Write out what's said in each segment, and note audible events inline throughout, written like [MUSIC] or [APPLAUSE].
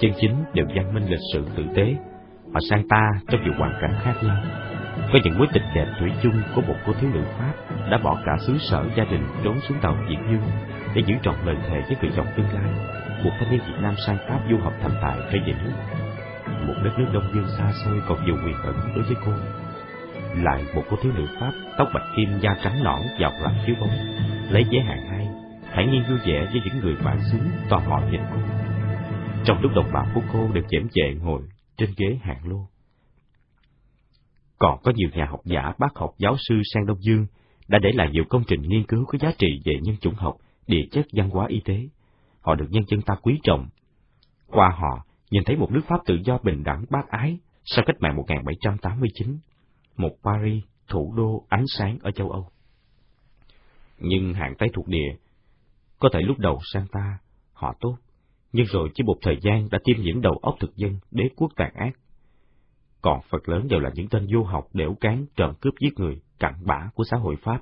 Chân chính đều văn minh lịch sự tử tế. Họ sang ta trong nhiều hoàn cảnh khác nhau. Có những mối tình đẹp thủy chung của một cô thiếu nữ Pháp đã bỏ cả xứ sở gia đình trốn xuống tàu việt Dương để giữ trọn lời thề với người chồng tương lai. Một thanh niên Việt Nam sang Pháp du học thành tài trở về nước. Một đất nước đông dương xa xôi còn nhiều quyền ẩn đối với cô. Lại một cô thiếu nữ Pháp tóc bạch kim da trắng nõn dọc làm chiếu bóng, lấy vé hạng hai, thản nhiên vui vẻ với những người bạn xứ tò mò nhìn cô. Trong lúc đồng bào của cô được chém chệ ngồi trên ghế hạng lô. Còn có nhiều nhà học giả, bác học, giáo sư sang Đông Dương đã để lại nhiều công trình nghiên cứu có giá trị về nhân chủng học, địa chất, văn hóa y tế. Họ được nhân dân ta quý trọng. Qua họ, nhìn thấy một nước Pháp tự do bình đẳng bác ái sau cách mạng 1789, một Paris, thủ đô ánh sáng ở châu Âu. Nhưng hạng Tây thuộc địa, có thể lúc đầu sang ta, họ tốt, nhưng rồi chỉ một thời gian đã tiêm nhiễm đầu óc thực dân, đế quốc tàn ác. Còn Phật lớn đều là những tên vô học, đểu cán, trộm cướp giết người, cặn bã của xã hội Pháp.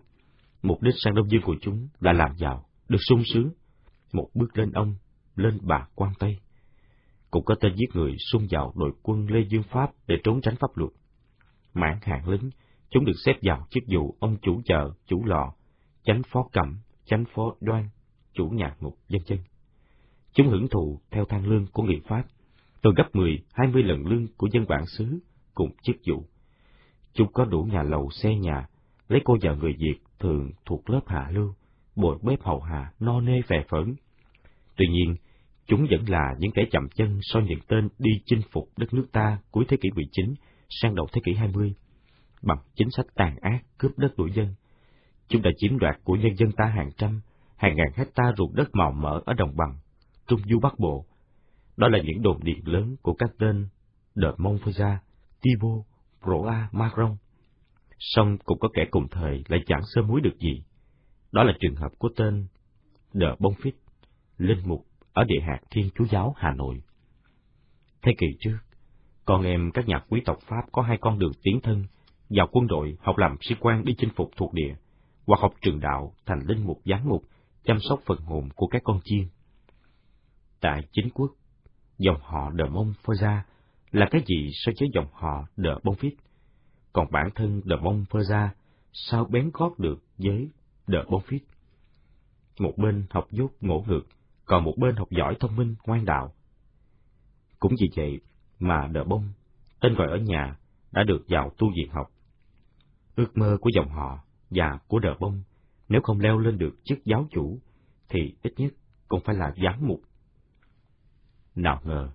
Mục đích sang Đông Dương của chúng là làm giàu, được sung sướng, một bước lên ông, lên bà quan Tây. Cũng có tên giết người xung vào đội quân Lê Dương Pháp để trốn tránh pháp luật. Mãn hạng lính, chúng được xếp vào chức vụ ông chủ chợ, chủ lò, chánh phó cẩm, chánh phó đoan, chủ nhà ngục, dân chân. Chúng hưởng thụ theo thang lương của người Pháp, tôi gấp 10, 20 lần lương của dân bản xứ cùng chức vụ. Chúng có đủ nhà lầu xe nhà, lấy cô vợ người Việt thường thuộc lớp hạ lưu, bồi bếp hầu hạ, no nê vẻ phẫn. Tuy nhiên, chúng vẫn là những kẻ chậm chân so những tên đi chinh phục đất nước ta cuối thế kỷ 19 sang đầu thế kỷ 20, bằng chính sách tàn ác cướp đất của dân. Chúng đã chiếm đoạt của nhân dân ta hàng trăm, hàng ngàn hecta ruộng đất màu mỡ ở đồng bằng, trung du bắc bộ. Đó là những đồn điện lớn của các tên De Montfauza, Thibault, Roa, Macron. Song cũng có kẻ cùng thời lại chẳng sơ muối được gì. Đó là trường hợp của tên Đợt Bông Phít, linh mục ở địa hạt Thiên Chúa Giáo Hà Nội. Thế kỷ trước, con em các nhà quý tộc Pháp có hai con đường tiến thân, vào quân đội học làm sĩ quan đi chinh phục thuộc địa, hoặc học trường đạo thành linh mục giám mục, chăm sóc phần hồn của các con chiên. Tại chính quốc, dòng họ Đờ Mông Phơ Gia là cái gì so với dòng họ đờmôn phít Còn bản thân Đờ Mông Phơ Gia sao bén gót được với đờmôn phít Một bên học dốt ngỗ ngược, còn một bên học giỏi thông minh ngoan đạo. Cũng vì vậy mà Đờ Bông, tên gọi ở nhà, đã được vào tu viện học. Ước mơ của dòng họ và của Đờ Bông, nếu không leo lên được chức giáo chủ, thì ít nhất cũng phải là giám mục. Nào ngờ,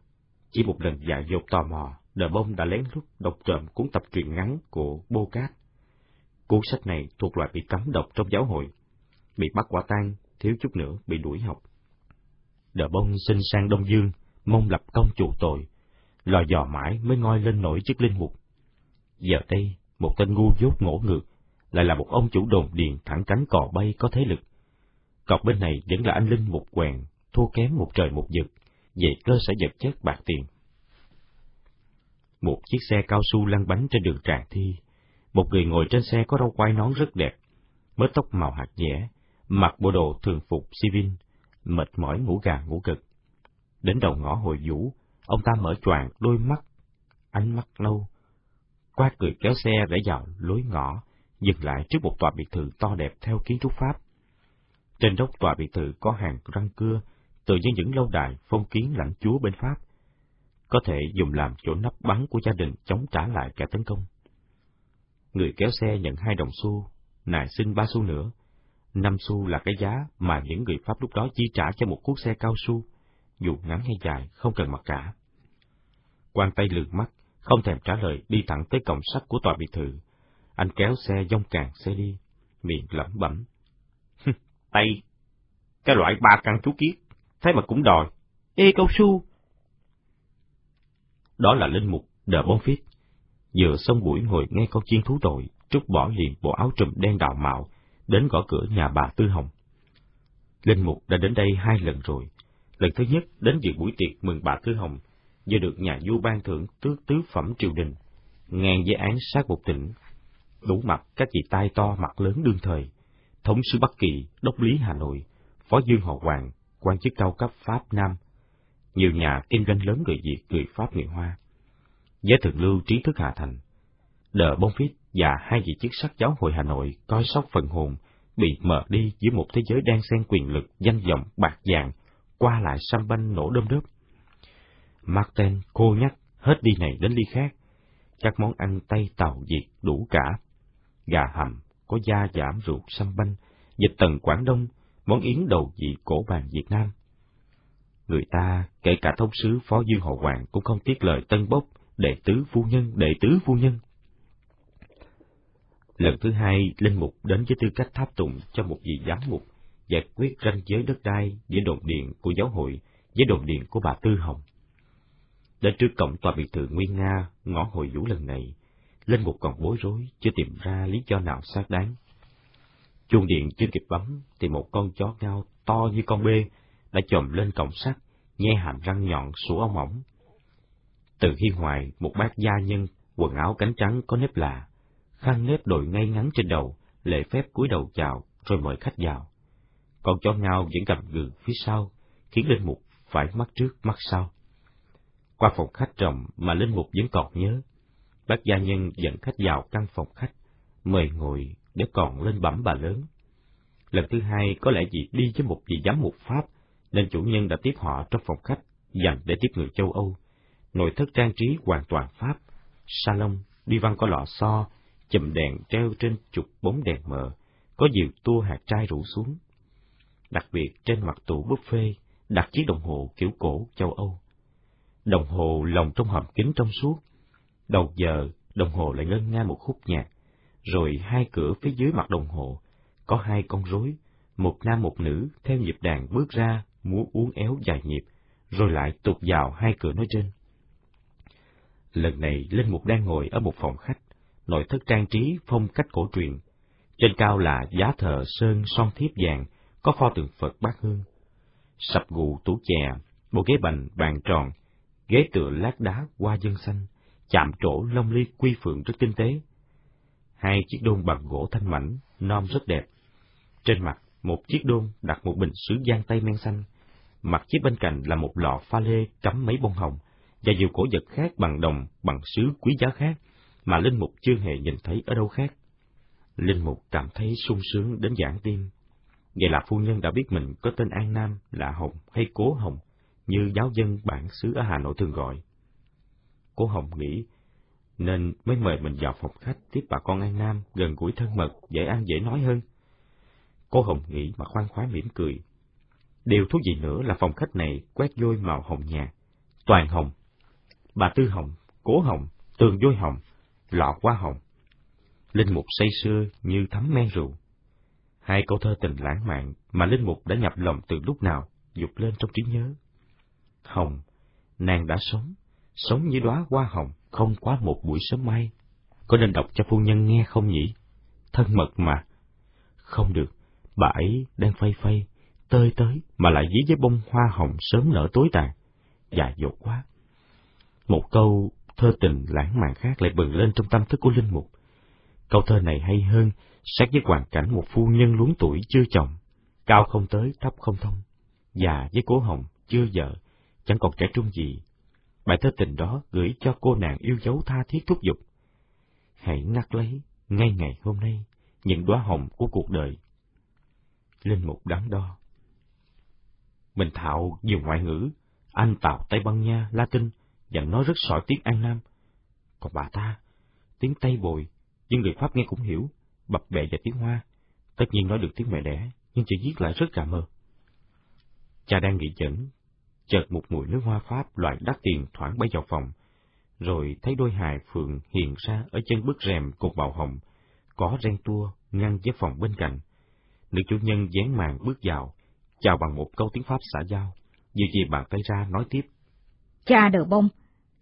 chỉ một lần dại dột tò mò, Đờ Bông đã lén lút đọc trộm cuốn tập truyện ngắn của Bô Cát. Cuốn sách này thuộc loại bị cấm đọc trong giáo hội, bị bắt quả tang, thiếu chút nữa bị đuổi học. Đờ Bông xin sang Đông Dương, mong lập công chủ tội, lò dò mãi mới ngoi lên nổi chức linh mục. Giờ đây, một tên ngu dốt ngỗ ngược, lại là một ông chủ đồn điền thẳng cánh cò bay có thế lực. Cọc bên này vẫn là anh linh mục quèn, thua kém một trời một vực, về cơ sở vật chất bạc tiền. Một chiếc xe cao su lăn bánh trên đường Tràng Thi. Một người ngồi trên xe có râu quai nón rất đẹp, mớ tóc màu hạt dẻ, mặc bộ đồ thường phục civil, mệt mỏi ngủ gà ngủ gật. Đến đầu ngõ hồi vũ, ông ta mở choàng đôi mắt, ánh mắt lâu. Qua cười kéo xe để vào lối ngõ, dừng lại trước một tòa biệt thự to đẹp theo kiến trúc Pháp. Trên đốc tòa biệt thự có hàng răng cưa, từ như những lâu đài phong kiến lãnh chúa bên Pháp, có thể dùng làm chỗ nắp bắn của gia đình chống trả lại kẻ tấn công. Người kéo xe nhận hai đồng xu, nài xin ba xu nữa. Năm xu là cái giá mà những người Pháp lúc đó chi trả cho một cuốc xe cao su, dù ngắn hay dài, không cần mặc cả. quan tay lườm mắt, không thèm trả lời đi thẳng tới cổng sắt của tòa biệt thự. Anh kéo xe dông càng xe đi, miệng lẩm bẩm. [LAUGHS] Tay, cái loại ba căn chú kiết, thế mà cũng đòi. Ê cao su! Đó là linh mục đờ bón phít. Vừa xong buổi ngồi nghe con chiên thú tội, trút bỏ liền bộ áo trùm đen đào mạo, đến gõ cửa nhà bà Tư Hồng. Linh mục đã đến đây hai lần rồi. Lần thứ nhất đến dự buổi tiệc mừng bà Tư Hồng, vừa được nhà vua ban thưởng tước tứ phẩm triều đình, ngang với án sát một tỉnh. Đủ mặt các vị tai to mặt lớn đương thời, thống sứ Bắc Kỳ, đốc lý Hà Nội, phó dương họ Hoàng, quan chức cao cấp Pháp Nam, nhiều nhà kinh doanh lớn người Việt, người Pháp, người Hoa. Giới thượng lưu trí thức hà thành. Đờ Bông Phít và hai vị chức sắc giáo hội Hà Nội coi sóc phần hồn, bị mờ đi giữa một thế giới đang xen quyền lực, danh vọng, bạc vàng, qua lại xăm banh nổ đơm đớp. Martin cô nhắc hết đi này đến ly khác. Các món ăn Tây Tàu Việt đủ cả. Gà hầm, có da giảm ruột xăm banh, dịch tần Quảng Đông, món yến đầu vị cổ bàn Việt Nam. Người ta, kể cả thống sứ Phó Dương hậu Hoàng cũng không tiếc lời tân bốc, đệ tứ phu nhân, đệ tứ phu nhân. Lần thứ hai, Linh Mục đến với tư cách tháp tùng cho một vị giám mục, giải quyết ranh giới đất đai giữa đồn điện của giáo hội với đồn điện của bà Tư Hồng. Đến trước cổng tòa biệt thự Nguyên Nga, ngõ hồi vũ lần này, Linh Mục còn bối rối, chưa tìm ra lý do nào xác đáng. Chuông điện chưa kịp bấm, thì một con chó ngao to như con bê đã chồm lên cổng sắt, nhe hàm răng nhọn sủa ông ổng. Từ hiên ngoài, một bác gia nhân, quần áo cánh trắng có nếp lạ, khăn nếp đội ngay ngắn trên đầu, lễ phép cúi đầu chào, rồi mời khách vào. Con chó ngao vẫn cầm gừ phía sau, khiến Linh Mục phải mắt trước mắt sau. Qua phòng khách rộng mà Linh Mục vẫn còn nhớ, bác gia nhân dẫn khách vào căn phòng khách, mời ngồi để còn lên bẩm bà lớn. Lần thứ hai có lẽ vì đi với một vị giám mục Pháp, nên chủ nhân đã tiếp họ trong phòng khách dành để tiếp người châu Âu. Nội thất trang trí hoàn toàn Pháp, salon, đi văn có lọ xo, chùm đèn treo trên chục bóng đèn mờ, có nhiều tua hạt trai rủ xuống. Đặc biệt trên mặt tủ buffet đặt chiếc đồng hồ kiểu cổ châu Âu. Đồng hồ lồng trong hòm kính trong suốt. Đầu giờ, đồng hồ lại ngân nga một khúc nhạc, rồi hai cửa phía dưới mặt đồng hồ có hai con rối, một nam một nữ theo nhịp đàn bước ra múa uốn éo dài nhịp, rồi lại tụt vào hai cửa nói trên. Lần này Linh Mục đang ngồi ở một phòng khách, nội thất trang trí phong cách cổ truyền. Trên cao là giá thờ sơn son thiếp vàng, có pho tượng Phật bát hương. Sập gù tủ chè, một ghế bành bàn tròn, ghế tựa lát đá hoa dân xanh, chạm trổ lông ly quy phượng rất tinh tế. Hai chiếc đôn bằng gỗ thanh mảnh, non rất đẹp. Trên mặt, một chiếc đôn đặt một bình sứ giang tây men xanh. Mặt chiếc bên cạnh là một lọ pha lê cắm mấy bông hồng, và nhiều cổ vật khác bằng đồng, bằng sứ quý giá khác, mà Linh Mục chưa hề nhìn thấy ở đâu khác. Linh Mục cảm thấy sung sướng đến giãn tim. Vậy là phu nhân đã biết mình có tên An Nam là Hồng hay Cố Hồng, như giáo dân bản xứ ở Hà Nội thường gọi. Cố Hồng nghĩ, nên mới mời mình vào phòng khách tiếp bà con An Nam gần gũi thân mật, dễ ăn dễ nói hơn. Cô Hồng nghĩ mà khoan khoái mỉm cười. Điều thú vị nữa là phòng khách này quét vôi màu hồng nhà, toàn hồng. Bà Tư Hồng, Cố Hồng, tường vôi hồng, lọ hoa hồng. Linh Mục say sưa như thấm men rượu. Hai câu thơ tình lãng mạn mà Linh Mục đã nhập lòng từ lúc nào, dục lên trong trí nhớ. Hồng, nàng đã sống, sống như đóa hoa hồng, không quá một buổi sớm mai. Có nên đọc cho phu nhân nghe không nhỉ? Thân mật mà. Không được, bà ấy đang phay phay, tơi tới mà lại dí với bông hoa hồng sớm nở tối tàn. Dài dột quá. Một câu thơ tình lãng mạn khác lại bừng lên trong tâm thức của Linh Mục. Câu thơ này hay hơn, sát với hoàn cảnh một phu nhân luống tuổi chưa chồng, cao không tới, thấp không thông, già với cố hồng, chưa vợ, chẳng còn trẻ trung gì. Bài thơ tình đó gửi cho cô nàng yêu dấu tha thiết thúc giục. Hãy ngắt lấy, ngay ngày hôm nay, những đóa hồng của cuộc đời. Linh Mục đắn đo. Mình thạo nhiều ngoại ngữ, Anh Tàu, Tây Ban Nha, Latin, và nói rất sỏi tiếng An Nam. Còn bà ta, tiếng Tây bồi, nhưng người Pháp nghe cũng hiểu, bập bẹ và tiếng Hoa. Tất nhiên nói được tiếng mẹ đẻ, nhưng chỉ viết lại rất cả mơ. Cha đang nghĩ dẫn, chợt một mùi nước hoa Pháp loại đắt tiền thoảng bay vào phòng, rồi thấy đôi hài phượng hiện ra ở chân bức rèm cột màu hồng, có ren tua ngăn với phòng bên cạnh. Nữ chủ nhân dán màn bước vào, chào bằng một câu tiếng Pháp xã giao, dì dì bàn tay ra nói tiếp. Cha đờ bông,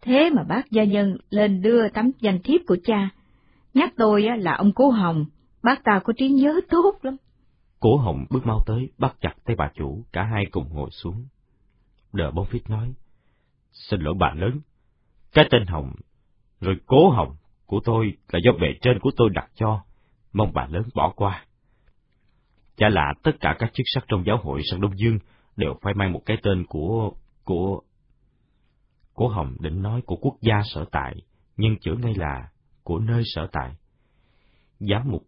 thế mà bác gia nhân lên đưa tấm danh thiếp của cha. Nhắc tôi là ông Cố Hồng, bác ta có trí nhớ tốt lắm. Cố Hồng bước mau tới, bắt chặt tay bà chủ, cả hai cùng ngồi xuống. Đờ bông phít nói, xin lỗi bà lớn, cái tên Hồng, rồi Cố Hồng của tôi là do bề trên của tôi đặt cho, mong bà lớn bỏ qua. Chả lạ tất cả các chức sắc trong giáo hội Sang Đông Dương đều phải mang một cái tên của... của... Cố Hồng định nói của quốc gia sở tại, nhưng chữ ngay là của nơi sở tại. Giám mục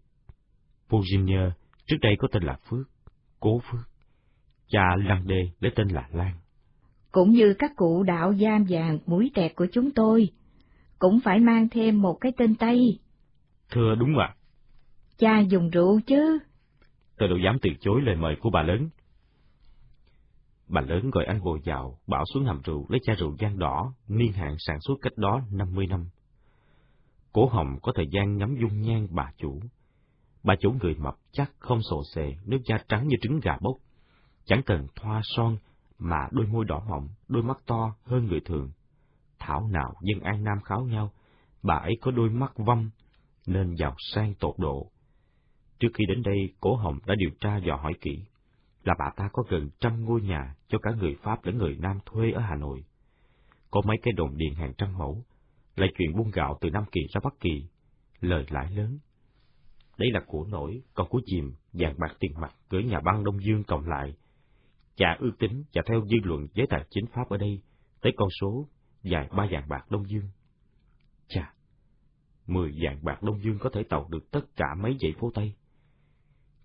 Virginia trước đây có tên là Phước, Cố Phước. Cha Lăng Đê lấy tên là Lan. Cũng như các cụ đạo giam vàng mũi tẹt của chúng tôi, cũng phải mang thêm một cái tên Tây. Thưa đúng ạ. Cha dùng rượu chứ. Tôi đâu dám từ chối lời mời của bà lớn. Bà lớn gọi anh ngồi vào, bảo xuống hầm rượu lấy chai rượu gian đỏ, niên hạn sản xuất cách đó 50 năm. Cổ hồng có thời gian ngắm dung nhan bà chủ. Bà chủ người mập chắc không sồ sề, nước da trắng như trứng gà bốc. Chẳng cần thoa son, mà đôi môi đỏ mọng, đôi mắt to hơn người thường. Thảo nào dân An Nam kháo nhau, bà ấy có đôi mắt vâm, nên giàu sang tột độ. Trước khi đến đây, Cổ Hồng đã điều tra dò hỏi kỹ, là bà ta có gần trăm ngôi nhà cho cả người Pháp lẫn người Nam thuê ở Hà Nội. Có mấy cái đồn điền hàng trăm mẫu, lại chuyện buôn gạo từ Nam Kỳ ra Bắc Kỳ, lời lãi lớn. Đây là của nổi, còn của chìm, vàng bạc tiền mặt gửi nhà băng Đông Dương cộng lại. Chả ước tính và theo dư luận giới tài chính Pháp ở đây, tới con số dài ba vàng bạc Đông Dương. Chà, mười vàng bạc Đông Dương có thể tàu được tất cả mấy dãy phố Tây.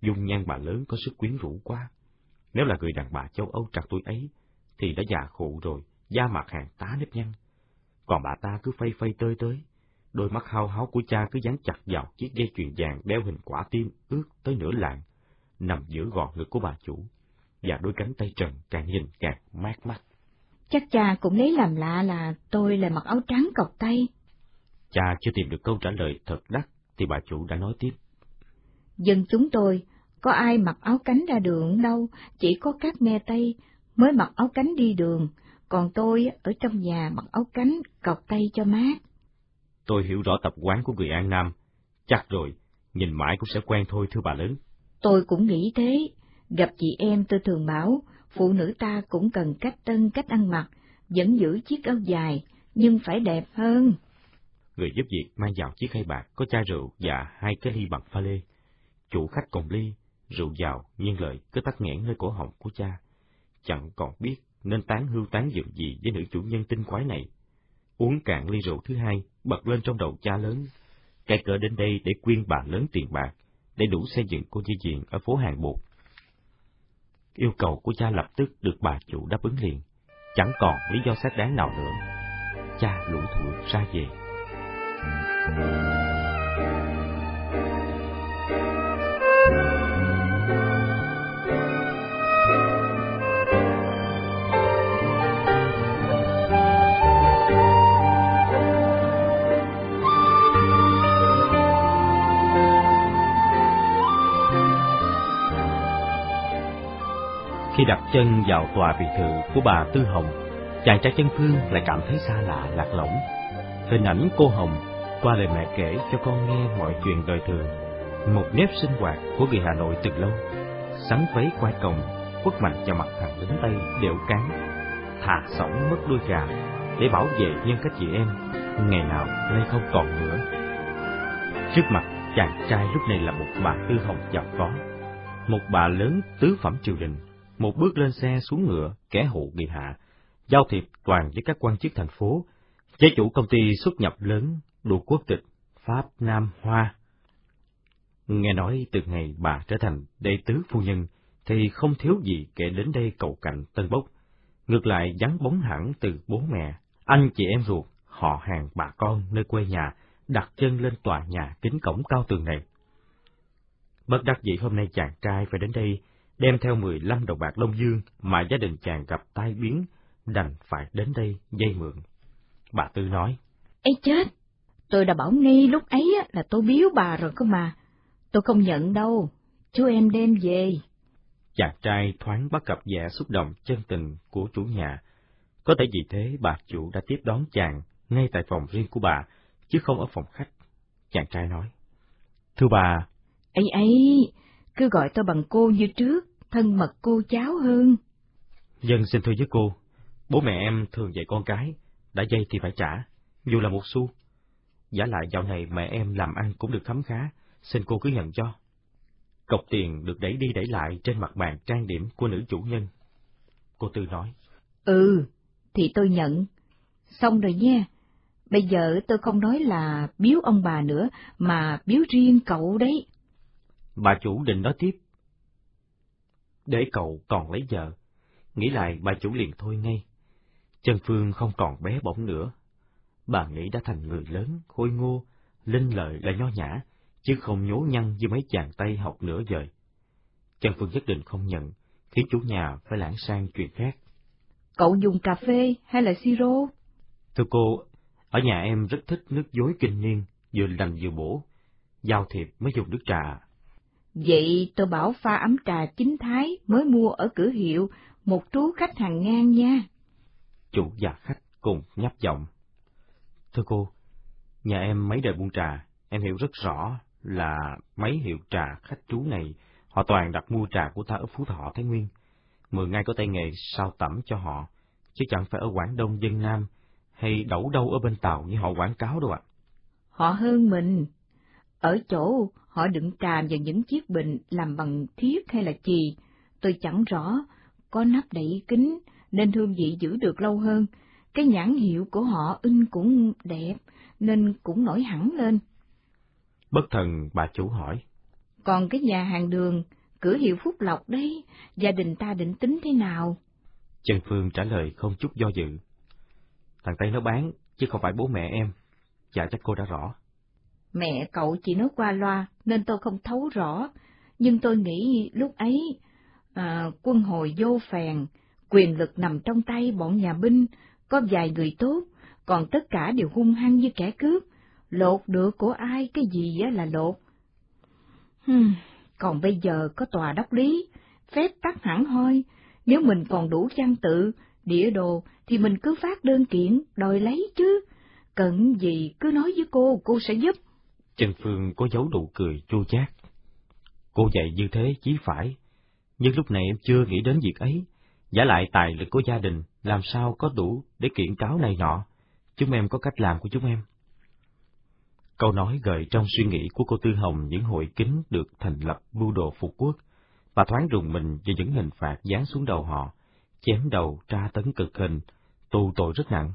Dung nhan bà lớn có sức quyến rũ quá. Nếu là người đàn bà châu Âu trạc tuổi ấy, thì đã già khụ rồi, da mặt hàng tá nếp nhăn. Còn bà ta cứ phay phay tơi tới, đôi mắt hao háo của cha cứ dán chặt vào chiếc dây chuyền vàng đeo hình quả tim ướt tới nửa lạng, nằm giữa gò ngực của bà chủ, và đôi cánh tay trần càng nhìn càng mát mắt. Chắc cha cũng lấy làm lạ là tôi là mặc áo trắng cọc tay. Cha chưa tìm được câu trả lời thật đắt, thì bà chủ đã nói tiếp. Dân chúng tôi, có ai mặc áo cánh ra đường đâu, chỉ có các me Tây mới mặc áo cánh đi đường, còn tôi ở trong nhà mặc áo cánh cọc tay cho mát. Tôi hiểu rõ tập quán của người An Nam, chắc rồi, nhìn mãi cũng sẽ quen thôi thưa bà lớn. Tôi cũng nghĩ thế, gặp chị em tôi thường bảo, phụ nữ ta cũng cần cách tân cách ăn mặc, vẫn giữ chiếc áo dài, nhưng phải đẹp hơn. Người giúp việc mang vào chiếc khay bạc có chai rượu và hai cái ly bằng pha lê. Chủ khách cùng ly, rượu vào, nhiên lợi cứ tắt nghẽn nơi cổ họng của cha. Chẳng còn biết nên tán hưu tán dượng gì với nữ chủ nhân tinh quái này. Uống cạn ly rượu thứ hai, bật lên trong đầu cha lớn. Cái cỡ đến đây để quyên bà lớn tiền bạc, để đủ xây dựng cô di diện ở phố hàng bột. Yêu cầu của cha lập tức được bà chủ đáp ứng liền, chẳng còn lý do xác đáng nào nữa. Cha lũ thủi ra về. Khi đặt chân vào tòa biệt thự của bà Tư Hồng, chàng trai chân phương lại cảm thấy xa lạ, lạc lõng. Hình ảnh cô Hồng qua lời mẹ kể cho con nghe mọi chuyện đời thường, một nếp sinh hoạt của người Hà Nội từ lâu. Sắn váy quai còng, quất mạnh vào mặt thằng lính Tây đều cán, thà sổng mất đuôi gà để bảo vệ nhân các chị em, ngày nào nay không còn nữa. Trước mặt chàng trai lúc này là một bà Tư Hồng giàu có, một bà lớn tứ phẩm triều đình một bước lên xe xuống ngựa, kẻ hộ bị hạ, giao thiệp toàn với các quan chức thành phố, chế chủ công ty xuất nhập lớn, đủ quốc tịch, Pháp, Nam, Hoa. Nghe nói từ ngày bà trở thành đệ tứ phu nhân, thì không thiếu gì kẻ đến đây cầu cạnh tân bốc. Ngược lại vắng bóng hẳn từ bố mẹ, anh chị em ruột, họ hàng bà con nơi quê nhà, đặt chân lên tòa nhà kính cổng cao tường này. Bất đắc dĩ hôm nay chàng trai phải đến đây đem theo 15 đồng bạc Đông Dương mà gia đình chàng gặp tai biến, đành phải đến đây dây mượn. Bà Tư nói, Ê chết, tôi đã bảo ngay lúc ấy là tôi biếu bà rồi cơ mà, tôi không nhận đâu, chú em đem về. Chàng trai thoáng bắt gặp vẻ xúc động chân tình của chủ nhà, có thể vì thế bà chủ đã tiếp đón chàng ngay tại phòng riêng của bà, chứ không ở phòng khách. Chàng trai nói, Thưa bà, ấy ấy, cứ gọi tôi bằng cô như trước, thân mật cô cháu hơn. Dân xin thưa với cô, bố mẹ em thường dạy con cái, đã dây thì phải trả, dù là một xu. Giả lại dạo này mẹ em làm ăn cũng được khấm khá, xin cô cứ nhận cho. Cọc tiền được đẩy đi đẩy lại trên mặt bàn trang điểm của nữ chủ nhân. Cô Tư nói. Ừ, thì tôi nhận. Xong rồi nha. Bây giờ tôi không nói là biếu ông bà nữa, mà biếu riêng cậu đấy. Bà chủ định nói tiếp. Để cậu còn lấy vợ. Nghĩ lại bà chủ liền thôi ngay. Chân Phương không còn bé bỏng nữa. Bà nghĩ đã thành người lớn, khôi ngô, linh lợi là nho nhã, chứ không nhố nhăn như mấy chàng tay học nửa vời. Chân Phương nhất định không nhận, khiến chủ nhà phải lãng sang chuyện khác. Cậu dùng cà phê hay là siro? Thưa cô, ở nhà em rất thích nước dối kinh niên, vừa lành vừa bổ. Giao thiệp mới dùng nước trà. Vậy tôi bảo pha ấm trà chính thái mới mua ở cửa hiệu, một trú khách hàng ngang nha. Chủ và khách cùng nhấp giọng. Thưa cô, nhà em mấy đời buôn trà, em hiểu rất rõ là mấy hiệu trà khách trú này, họ toàn đặt mua trà của ta ở Phú Thọ, Thái Nguyên. Mười ngay có tay nghề sao tẩm cho họ, chứ chẳng phải ở Quảng Đông dân Nam hay đậu đâu ở bên Tàu như họ quảng cáo đâu ạ. Họ hơn mình. Ở chỗ họ đựng trà vào những chiếc bình làm bằng thiết hay là chì, tôi chẳng rõ, có nắp đậy kính nên hương vị giữ được lâu hơn. Cái nhãn hiệu của họ in cũng đẹp nên cũng nổi hẳn lên. Bất thần bà chủ hỏi. Còn cái nhà hàng đường, cửa hiệu Phúc Lộc đấy, gia đình ta định tính thế nào? Trần Phương trả lời không chút do dự. Thằng Tây nó bán, chứ không phải bố mẹ em. Dạ chắc cô đã rõ. Mẹ cậu chỉ nói qua loa, nên tôi không thấu rõ. Nhưng tôi nghĩ lúc ấy, à, quân hồi vô phèn, quyền lực nằm trong tay bọn nhà binh, có vài người tốt, còn tất cả đều hung hăng như kẻ cướp. Lột được của ai cái gì á là lột. Hmm, còn bây giờ có tòa đốc lý, phép tắc hẳn hoi, nếu mình còn đủ trang tự, địa đồ, thì mình cứ phát đơn kiện, đòi lấy chứ. Cần gì cứ nói với cô, cô sẽ giúp. Trần Phương có dấu đủ cười chua chát. Cô dạy như thế chí phải, nhưng lúc này em chưa nghĩ đến việc ấy. Giả lại tài lực của gia đình, làm sao có đủ để kiện cáo này nọ. Chúng em có cách làm của chúng em. Câu nói gợi trong suy nghĩ của cô Tư Hồng những hội kính được thành lập mưu đồ phục quốc, và thoáng rùng mình về những hình phạt giáng xuống đầu họ, chém đầu, tra tấn cực hình, tù tội rất nặng.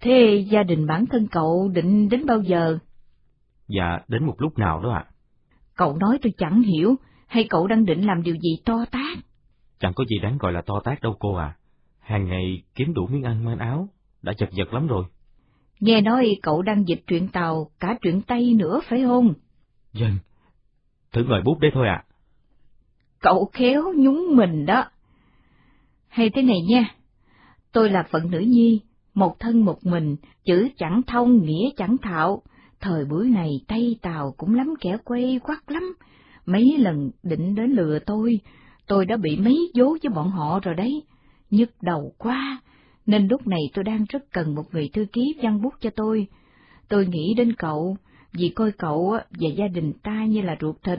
Thế gia đình bản thân cậu định đến bao giờ? Dạ, đến một lúc nào đó ạ. Cậu nói tôi chẳng hiểu, hay cậu đang định làm điều gì to tát? Chẳng có gì đáng gọi là to tát đâu cô à. Hàng ngày kiếm đủ miếng ăn mang áo, đã chật vật lắm rồi. Nghe nói cậu đang dịch truyện Tàu, cả truyện Tây nữa phải không? Dân, thử ngồi bút đấy thôi ạ. Cậu khéo nhúng mình đó. Hay thế này nha, tôi là phận nữ nhi, một thân một mình, chữ chẳng thông nghĩa chẳng thạo, thời buổi này Tây Tàu cũng lắm kẻ quay quắt lắm, mấy lần định đến lừa tôi, tôi đã bị mấy dố với bọn họ rồi đấy, nhức đầu quá, nên lúc này tôi đang rất cần một người thư ký văn bút cho tôi. Tôi nghĩ đến cậu, vì coi cậu và gia đình ta như là ruột thịt.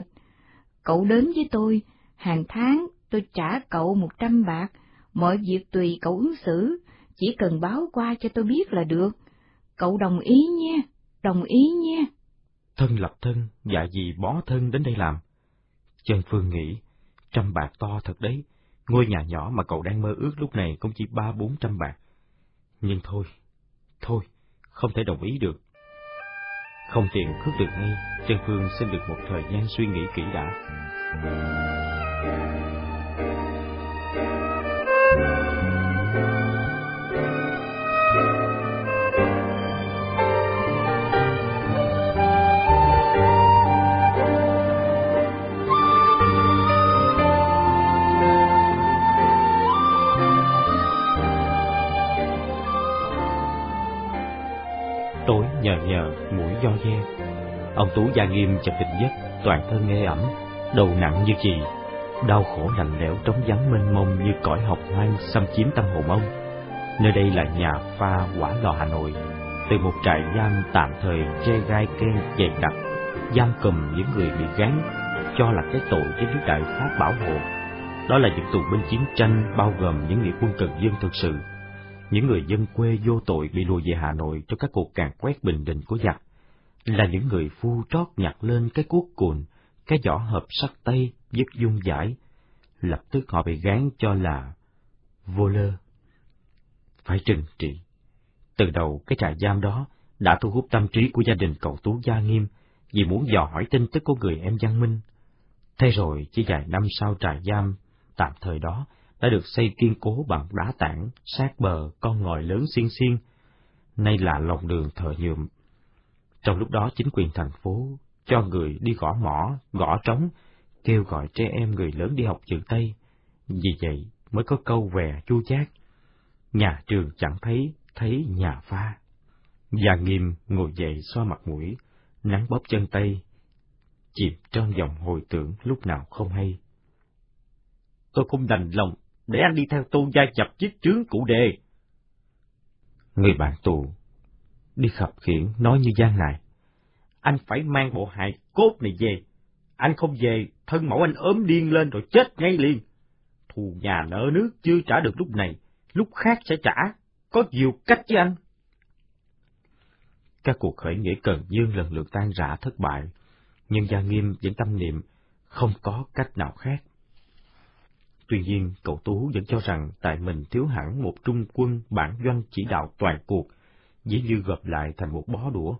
Cậu đến với tôi, hàng tháng tôi trả cậu một trăm bạc, mọi việc tùy cậu ứng xử, chỉ cần báo qua cho tôi biết là được. Cậu đồng ý nha, đồng ý nha. Thân lập thân, dạ gì bó thân đến đây làm. Trần Phương nghĩ, trăm bạc to thật đấy, ngôi nhà nhỏ mà cậu đang mơ ước lúc này cũng chỉ ba bốn trăm bạc. Nhưng thôi, thôi, không thể đồng ý được. Không tiện cướp được ngay, Trần Phương xin được một thời gian suy nghĩ kỹ đã. Nhờ nhờ, mũi do ghe. Ông Tú Gia Nghiêm chập tỉnh giấc, toàn thân nghe ẩm, đầu nặng như chì, đau khổ lạnh lẽo trống vắng mênh mông như cõi học hoang xâm chiếm tâm hồn ông. Nơi đây là nhà pha quả lò Hà Nội, từ một trại giam tạm thời che gai ken dày đặc, giam cầm những người bị gán cho là cái tội với nước đại pháp bảo hộ. Đó là những tù binh chiến tranh bao gồm những nghĩa quân cần dân thực sự, những người dân quê vô tội bị lùa về Hà Nội cho các cuộc càn quét bình định của giặc, là những người phu trót nhặt lên cái cuốc cùn, cái vỏ hộp sắt tay dứt dung giải, lập tức họ bị gán cho là vô lơ. Phải trừng trị, Từ đầu cái trại giam đó đã thu hút tâm trí của gia đình cậu Tú Gia Nghiêm vì muốn dò hỏi tin tức của người em Văn Minh. Thế rồi chỉ vài năm sau trại giam tạm thời đó đã được xây kiên cố bằng đá tảng sát bờ con ngòi lớn xiên xiên, nay là lòng đường thợ nhuộm. Trong lúc đó chính quyền thành phố cho người đi gõ mỏ, gõ trống, kêu gọi trẻ em người lớn đi học chữ Tây. Vì vậy mới có câu về chu chát. Nhà trường chẳng thấy, thấy nhà pha. Già nghiêm ngồi dậy xoa mặt mũi, nắng bóp chân tay, chìm trong dòng hồi tưởng lúc nào không hay. Tôi không đành lòng để anh đi theo tôn gia chập chiếc trướng cụ đề. Người bạn tù đi khập khiển nói như gian này. Anh phải mang bộ hài cốt này về. Anh không về, thân mẫu anh ốm điên lên rồi chết ngay liền. Thù nhà nợ nước chưa trả được lúc này, lúc khác sẽ trả. Có nhiều cách chứ anh. Các cuộc khởi nghĩa Cần Dương lần lượt tan rã thất bại, nhưng Gia Nghiêm vẫn tâm niệm không có cách nào khác. Tuy nhiên, cậu Tú vẫn cho rằng tại mình thiếu hẳn một trung quân bản doanh chỉ đạo toàn cuộc, dĩ như gộp lại thành một bó đũa.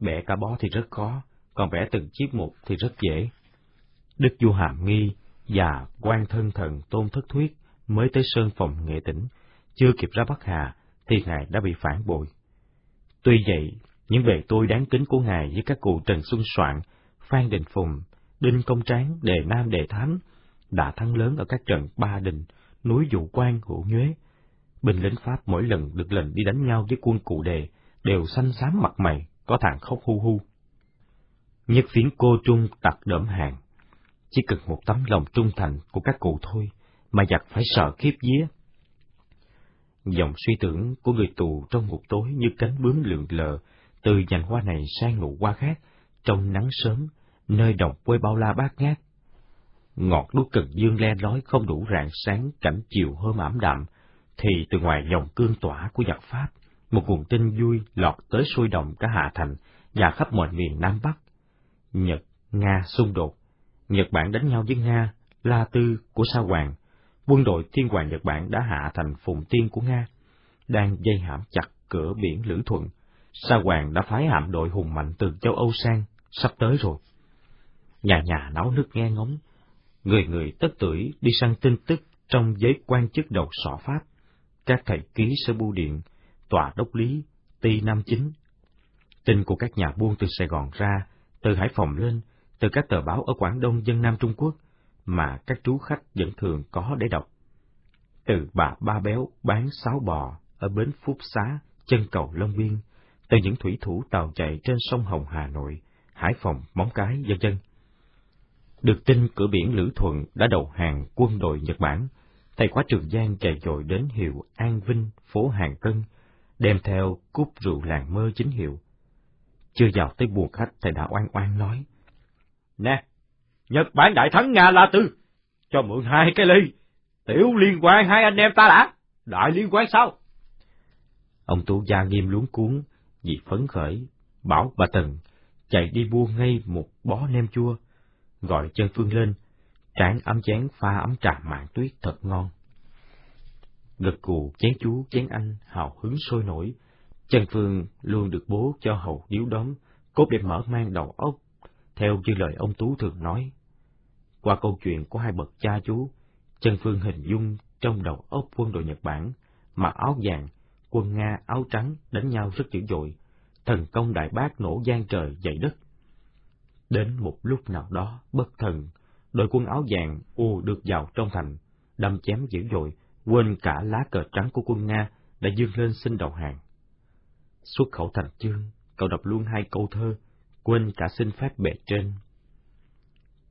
Bẻ cả bó thì rất khó, còn bẻ từng chiếc một thì rất dễ. Đức vua Hàm Nghi và quan thân thần Tôn Thất Thuyết mới tới Sơn Phòng Nghệ Tĩnh, chưa kịp ra Bắc Hà, thì ngài đã bị phản bội. Tuy vậy, những bề tôi đáng kính của ngài với các cụ Trần Xuân Soạn, Phan Đình Phùng, Đinh Công Tráng, Đề Nam Đề Thám đã thắng lớn ở các trận Ba Đình, núi Dụ Quan, Hữu Nhuế. Binh lính Pháp mỗi lần được lệnh đi đánh nhau với quân cụ đề đều xanh xám mặt mày, có thằng khóc hu hu. Nhất phiến cô trung tặc đỡm hàng, chỉ cần một tấm lòng trung thành của các cụ thôi mà giặc phải sợ khiếp vía. Dòng suy tưởng của người tù trong ngục tối như cánh bướm lượn lờ, từ nhành hoa này sang nụ hoa khác, trong nắng sớm, nơi đồng quê bao la bát ngát. Ngọt đuốc cần dương le lói không đủ rạng sáng cảnh chiều hôm ảm đạm, thì từ ngoài dòng cương tỏa của giặc Pháp, một nguồn tin vui lọt tới sôi động cả Hạ Thành và khắp mọi miền Nam Bắc. Nhật, Nga xung đột, Nhật Bản đánh nhau với Nga, La Tư của Sa Hoàng, quân đội thiên hoàng Nhật Bản đã hạ thành phùng tiên của Nga, đang dây hãm chặt cửa biển Lữ Thuận. Sa Hoàng đã phái hạm đội hùng mạnh từ châu Âu sang, sắp tới rồi. Nhà nhà náo nước nghe ngóng, người người tất tuổi đi săn tin tức trong giấy quan chức đầu sọ Pháp, các thầy ký sơ bưu điện, tòa đốc lý, ti nam chính. Tin của các nhà buôn từ Sài Gòn ra, từ Hải Phòng lên, từ các tờ báo ở Quảng Đông dân Nam Trung Quốc, mà các chú khách vẫn thường có để đọc. Từ bà Ba Béo bán sáo bò ở bến Phúc Xá, chân cầu Long Biên, từ những thủy thủ tàu chạy trên sông Hồng Hà Nội, Hải Phòng, Móng Cái, dân dân. Được tin cửa biển Lữ Thuận đã đầu hàng quân đội Nhật Bản, thầy khóa Trường Giang chạy dội đến hiệu An Vinh, phố Hàng Cân, đem theo cúp rượu làng mơ chính hiệu. Chưa vào tới buồn khách, thầy đã oan oan nói. Nè, Nhật Bản đại thắng Nga La Tư, cho mượn hai cái ly, tiểu liên quan hai anh em ta đã, đại liên quan sao? Ông Tú Gia nghiêm luống cuốn, vì phấn khởi, bảo bà Tần chạy đi mua ngay một bó nem chua, gọi chân Phương lên, tráng ấm chén pha ấm trà mạn tuyết thật ngon. Gật cù chén chú chén anh hào hứng sôi nổi, chân Phương luôn được bố cho hầu điếu đóm, cốt để mở mang đầu óc, theo như lời ông Tú thường nói. Qua câu chuyện của hai bậc cha chú, chân Phương hình dung trong đầu óc quân đội Nhật Bản, mặc áo vàng, quân Nga áo trắng đánh nhau rất dữ dội, thần công đại bác nổ gian trời dậy đất. Đến một lúc nào đó, bất thần, đội quân áo vàng u được vào trong thành, đâm chém dữ dội, quên cả lá cờ trắng của quân Nga đã dương lên xin đầu hàng. Xuất khẩu thành chương, cậu đọc luôn hai câu thơ, quên cả xin phép bề trên.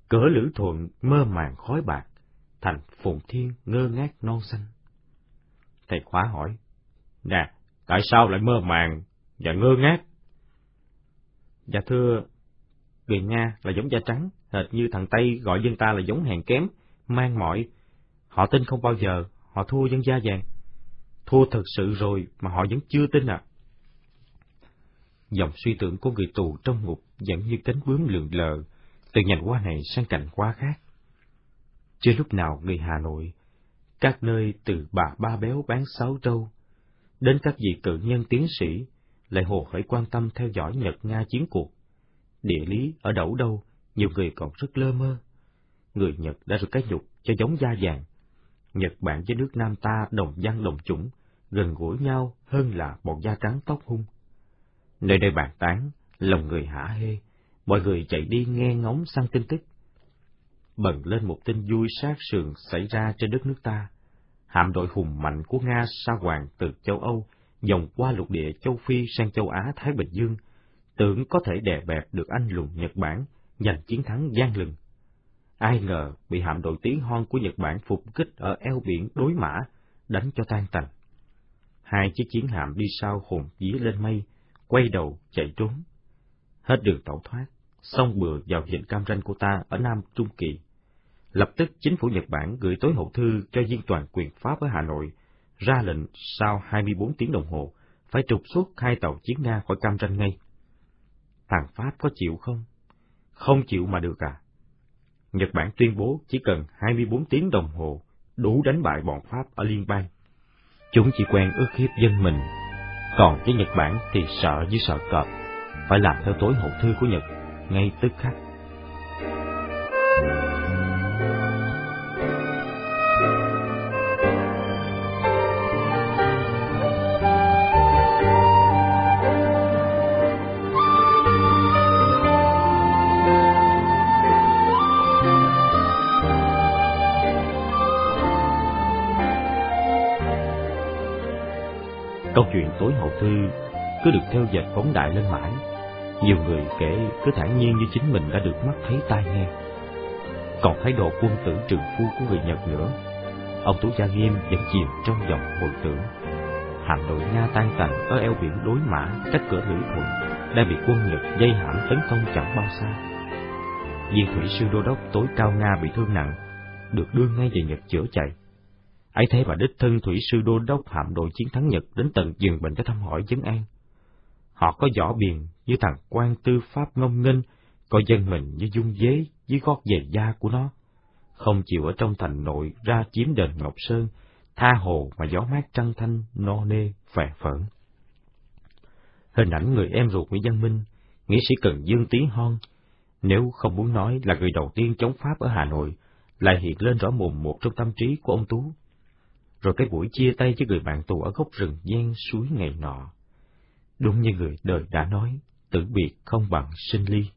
Cỡ lữ thuận mơ màng khói bạc, thành phùng thiên ngơ ngác non xanh. Thầy khóa hỏi, Nè, tại sao lại mơ màng và ngơ ngác? Dạ thưa, người Nga là giống da trắng, hệt như thằng Tây gọi dân ta là giống hèn kém, mang mọi. Họ tin không bao giờ, họ thua dân da vàng. Thua thật sự rồi mà họ vẫn chưa tin à. Dòng suy tưởng của người tù trong ngục vẫn như cánh bướm lượn lờ, từ nhành hoa này sang cành hoa khác. Chưa lúc nào người Hà Nội, các nơi từ bà ba béo bán sáu trâu, đến các vị cự nhân tiến sĩ, lại hồ hởi quan tâm theo dõi Nhật Nga chiến cuộc. Địa lý ở đâu đâu, nhiều người còn rất lơ mơ. Người Nhật đã được cái nhục cho giống da vàng. Nhật Bản với nước Nam ta đồng văn đồng chủng, gần gũi nhau hơn là một da trắng tóc hung. Nơi đây bàn tán, lòng người hả hê, mọi người chạy đi nghe ngóng săn tin tức. Bần lên một tin vui sát sườn xảy ra trên đất nước ta. Hạm đội hùng mạnh của Nga sa hoàng từ châu Âu, dòng qua lục địa châu Phi sang châu Á Thái Bình Dương, tưởng có thể đè bẹp được anh lùng Nhật Bản, giành chiến thắng gian lừng. Ai ngờ bị hạm đội tiếng hon của Nhật Bản phục kích ở eo biển đối mã, đánh cho tan tành. Hai chiếc chiến hạm đi sau hùng dí lên mây, quay đầu chạy trốn. Hết đường tẩu thoát, xong bừa vào vịnh Cam Ranh của ta ở Nam Trung Kỳ. Lập tức chính phủ Nhật Bản gửi tối hậu thư cho viên toàn quyền Pháp ở Hà Nội, ra lệnh sau 24 tiếng đồng hồ phải trục xuất hai tàu chiến Nga khỏi Cam Ranh ngay. Thằng Pháp có chịu không? Không chịu mà được à? Nhật Bản tuyên bố chỉ cần 24 tiếng đồng hồ đủ đánh bại bọn Pháp ở liên bang. Chúng chỉ quen ước hiếp dân mình, còn với Nhật Bản thì sợ như sợ cọp, phải làm theo tối hậu thư của Nhật, ngay tức khắc. Chuyện tối hậu thư cứ được theo dệt phóng đại lên mãi. Nhiều người kể cứ thản nhiên như chính mình đã được mắt thấy tai nghe. Còn thái độ quân tử trường phu của người Nhật nữa, ông Tú Gia Nghiêm vẫn chìm trong dòng hồi tưởng. Hạm đội Nga tan tành ở eo biển đối mã cách cửa lưỡi thuận đang bị quân Nhật dây hãm tấn công chẳng bao xa. Viên thủy sư đô đốc tối cao Nga bị thương nặng, được đưa ngay về Nhật chữa chạy ấy thế mà đích thân thủy sư đô đốc hạm đội chiến thắng Nhật đến tận giường bệnh để thăm hỏi dân an. Họ có võ biền như thằng quan tư pháp ngông nghênh, coi dân mình như dung dế dưới gót giày da của nó, không chịu ở trong thành nội ra chiếm đền Ngọc Sơn, tha hồ mà gió mát trăng thanh, no nê, phè phởn. Hình ảnh người em ruột Nguyễn Văn Minh, nghĩa sĩ Cần Dương Tiến Hon, nếu không muốn nói là người đầu tiên chống Pháp ở Hà Nội, lại hiện lên rõ mồn một trong tâm trí của ông Tú rồi cái buổi chia tay với người bạn tù ở góc rừng gian suối ngày nọ. Đúng như người đời đã nói, tử biệt không bằng sinh ly.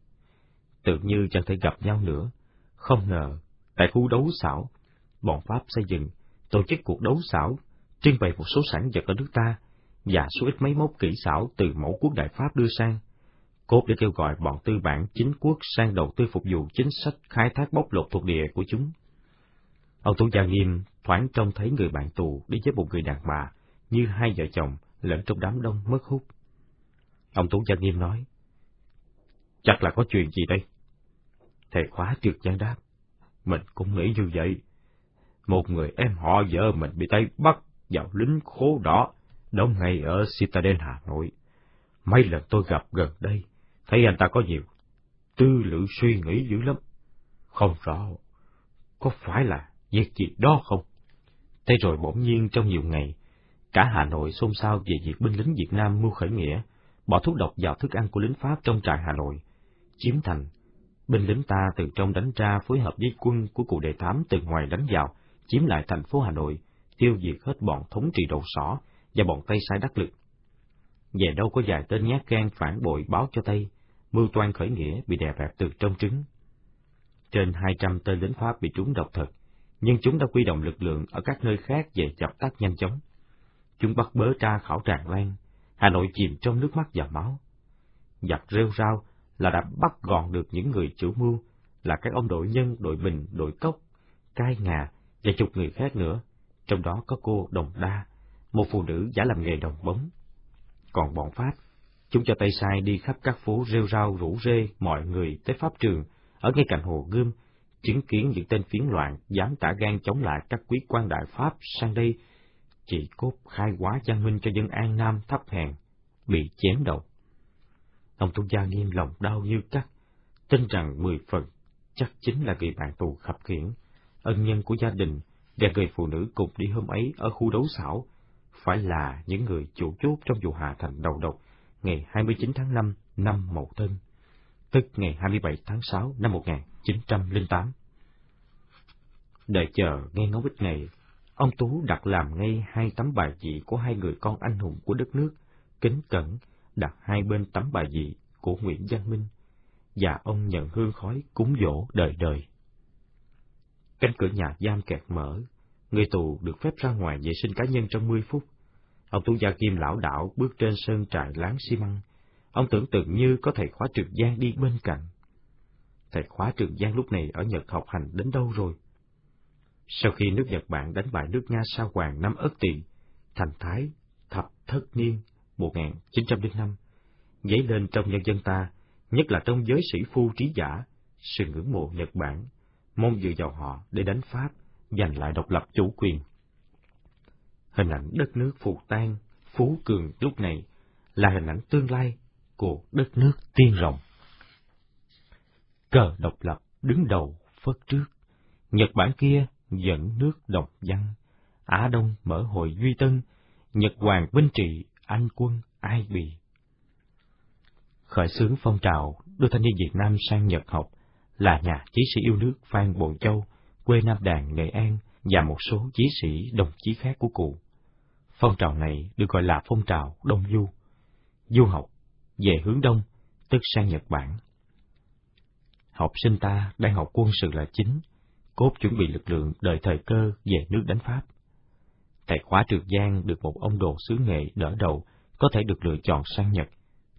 Tự như chẳng thể gặp nhau nữa, không ngờ, tại khu đấu xảo, bọn Pháp xây dựng, tổ chức cuộc đấu xảo, trưng bày một số sản vật ở nước ta, và số ít máy móc kỹ xảo từ mẫu quốc đại Pháp đưa sang, cốt để kêu gọi bọn tư bản chính quốc sang đầu tư phục vụ chính sách khai thác bóc lột thuộc địa của chúng. Ông Tổ Gia Nghiêm thoáng trông thấy người bạn tù đi với một người đàn bà, như hai vợ chồng lẫn trong đám đông mất hút. Ông Tú Gia Nghiêm nói, chắc là có chuyện gì đây? Thầy khóa trượt gian đáp, mình cũng nghĩ như vậy. Một người em họ vợ mình bị tay bắt vào lính khố đỏ, đóng ngay ở Citadel Hà Nội. Mấy lần tôi gặp gần đây, thấy anh ta có nhiều tư lự suy nghĩ dữ lắm. Không rõ, có phải là việc gì đó không? Thế rồi bỗng nhiên trong nhiều ngày, cả Hà Nội xôn xao về việc binh lính Việt Nam mưu khởi nghĩa, bỏ thuốc độc vào thức ăn của lính Pháp trong trại Hà Nội, chiếm thành. Binh lính ta từ trong đánh ra phối hợp với quân của cụ đề thám từ ngoài đánh vào, chiếm lại thành phố Hà Nội, tiêu diệt hết bọn thống trị đầu sỏ và bọn Tây sai đắc lực. Về đâu có vài tên nhát gan phản bội báo cho Tây, mưu toan khởi nghĩa bị đè bẹp từ trong trứng. Trên hai trăm tên lính Pháp bị trúng độc thật, nhưng chúng đã quy động lực lượng ở các nơi khác về dập tắt nhanh chóng. Chúng bắt bớ tra khảo tràn lan, Hà Nội chìm trong nước mắt và máu. Giặc rêu rao là đã bắt gọn được những người chủ mưu, là các ông đội nhân, đội bình, đội cốc, cai ngà và chục người khác nữa, trong đó có cô Đồng Đa, một phụ nữ giả làm nghề đồng bóng. Còn bọn Pháp, chúng cho tay sai đi khắp các phố rêu rao rủ rê mọi người tới Pháp trường, ở ngay cạnh hồ Gươm, chứng kiến những tên phiến loạn dám tả gan chống lại các quý quan đại Pháp sang đây, chỉ cốt khai quá văn minh cho dân An Nam thấp hèn, bị chém đầu. Ông Tu Gia Nghiêm lòng đau như cắt, tin rằng mười phần chắc chính là người bạn tù khập khiển, ân nhân của gia đình và người phụ nữ cùng đi hôm ấy ở khu đấu xảo, phải là những người chủ chốt trong vụ hạ thành đầu độc ngày 29 tháng 5 năm Mậu Thân, tức ngày 27 tháng 6 năm 1908. Đợi chờ nghe ngóng ít ngày, ông Tú đặt làm ngay hai tấm bài dị của hai người con anh hùng của đất nước, kính cẩn đặt hai bên tấm bài dị của Nguyễn Văn Minh, và ông nhận hương khói cúng dỗ đời đời. Cánh cửa nhà giam kẹt mở, người tù được phép ra ngoài vệ sinh cá nhân trong 10 phút. Ông Tú Gia Kim lão đảo bước trên sơn trại láng xi măng. Ông tưởng tượng như có thầy khóa trường Giang đi bên cạnh. Thầy khóa trường Giang lúc này ở Nhật học hành đến đâu rồi? Sau khi nước Nhật Bản đánh bại nước Nga sao hoàng năm Ất Tỵ, thành Thái, thập thất niên 1905, dấy lên trong nhân dân ta, nhất là trong giới sĩ phu trí giả, sự ngưỡng mộ Nhật Bản, mong dựa vào họ để đánh Pháp, giành lại độc lập chủ quyền. Hình ảnh đất nước phù tan, phú cường lúc này là hình ảnh tương lai của đất nước tiên rộng. Cờ độc lập đứng đầu phất trước, Nhật Bản kia dẫn nước độc văn, Á Đông mở hội Duy Tân, Nhật Hoàng binh trị, Anh quân ai bị. Khởi xướng phong trào đưa thanh niên Việt Nam sang Nhật học là nhà chí sĩ yêu nước Phan Bội Châu, quê Nam Đàn, Nghệ An và một số chí sĩ đồng chí khác của cụ. Phong trào này được gọi là phong trào Đông Du. Du học về hướng Đông, tức sang Nhật Bản. Học sinh ta đang học quân sự là chính, cốt chuẩn bị lực lượng đợi thời cơ về nước đánh Pháp. Tại khóa Trường Giang được một ông đồ xứ nghệ đỡ đầu, có thể được lựa chọn sang Nhật,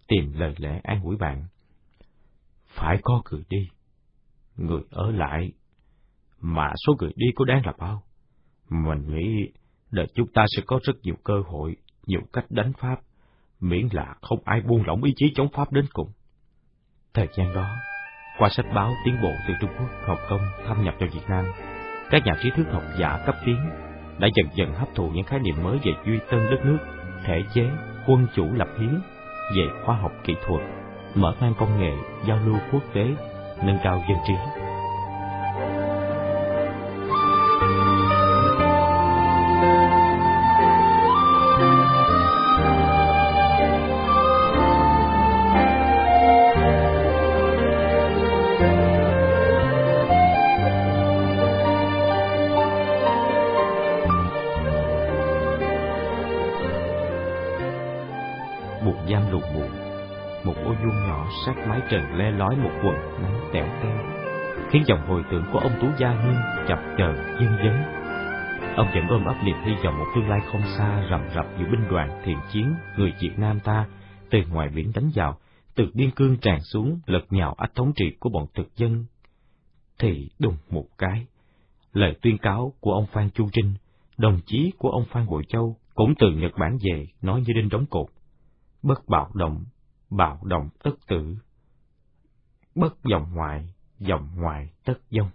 tìm lời lẽ an ủi bạn. Phải có người đi, người ở lại, mà số người đi có đáng là bao? Mình nghĩ đợi chúng ta sẽ có rất nhiều cơ hội, nhiều cách đánh Pháp, miễn là không ai buông lỏng ý chí chống Pháp đến cùng. Thời gian đó, qua sách báo tiến bộ từ Trung Quốc học Kông thâm nhập vào Việt Nam, các nhà trí thức học giả cấp tiến đã dần dần hấp thụ những khái niệm mới về duy tân đất nước, thể chế, quân chủ lập hiến, về khoa học kỹ thuật, mở mang công nghệ, giao lưu quốc tế, nâng cao dân trí. Trần le lói một quần nắng tẻo teo, khiến dòng hồi tưởng của ông Tú Gia Hiên chập chờn dân dấn. Ông vẫn ôm ấp niềm hy vọng một tương lai không xa rầm rập giữa binh đoàn thiện chiến người Việt Nam ta từ ngoài biển đánh vào, từ biên cương tràn xuống lật nhào ách thống trị của bọn thực dân. Thì đùng một cái, lời tuyên cáo của ông Phan Chu Trinh, đồng chí của ông Phan Bội Châu cũng từ Nhật Bản về nói như đinh đóng cột. Bất bạo động, bạo động tất tử bất dòng ngoại, dòng ngoại tất dông.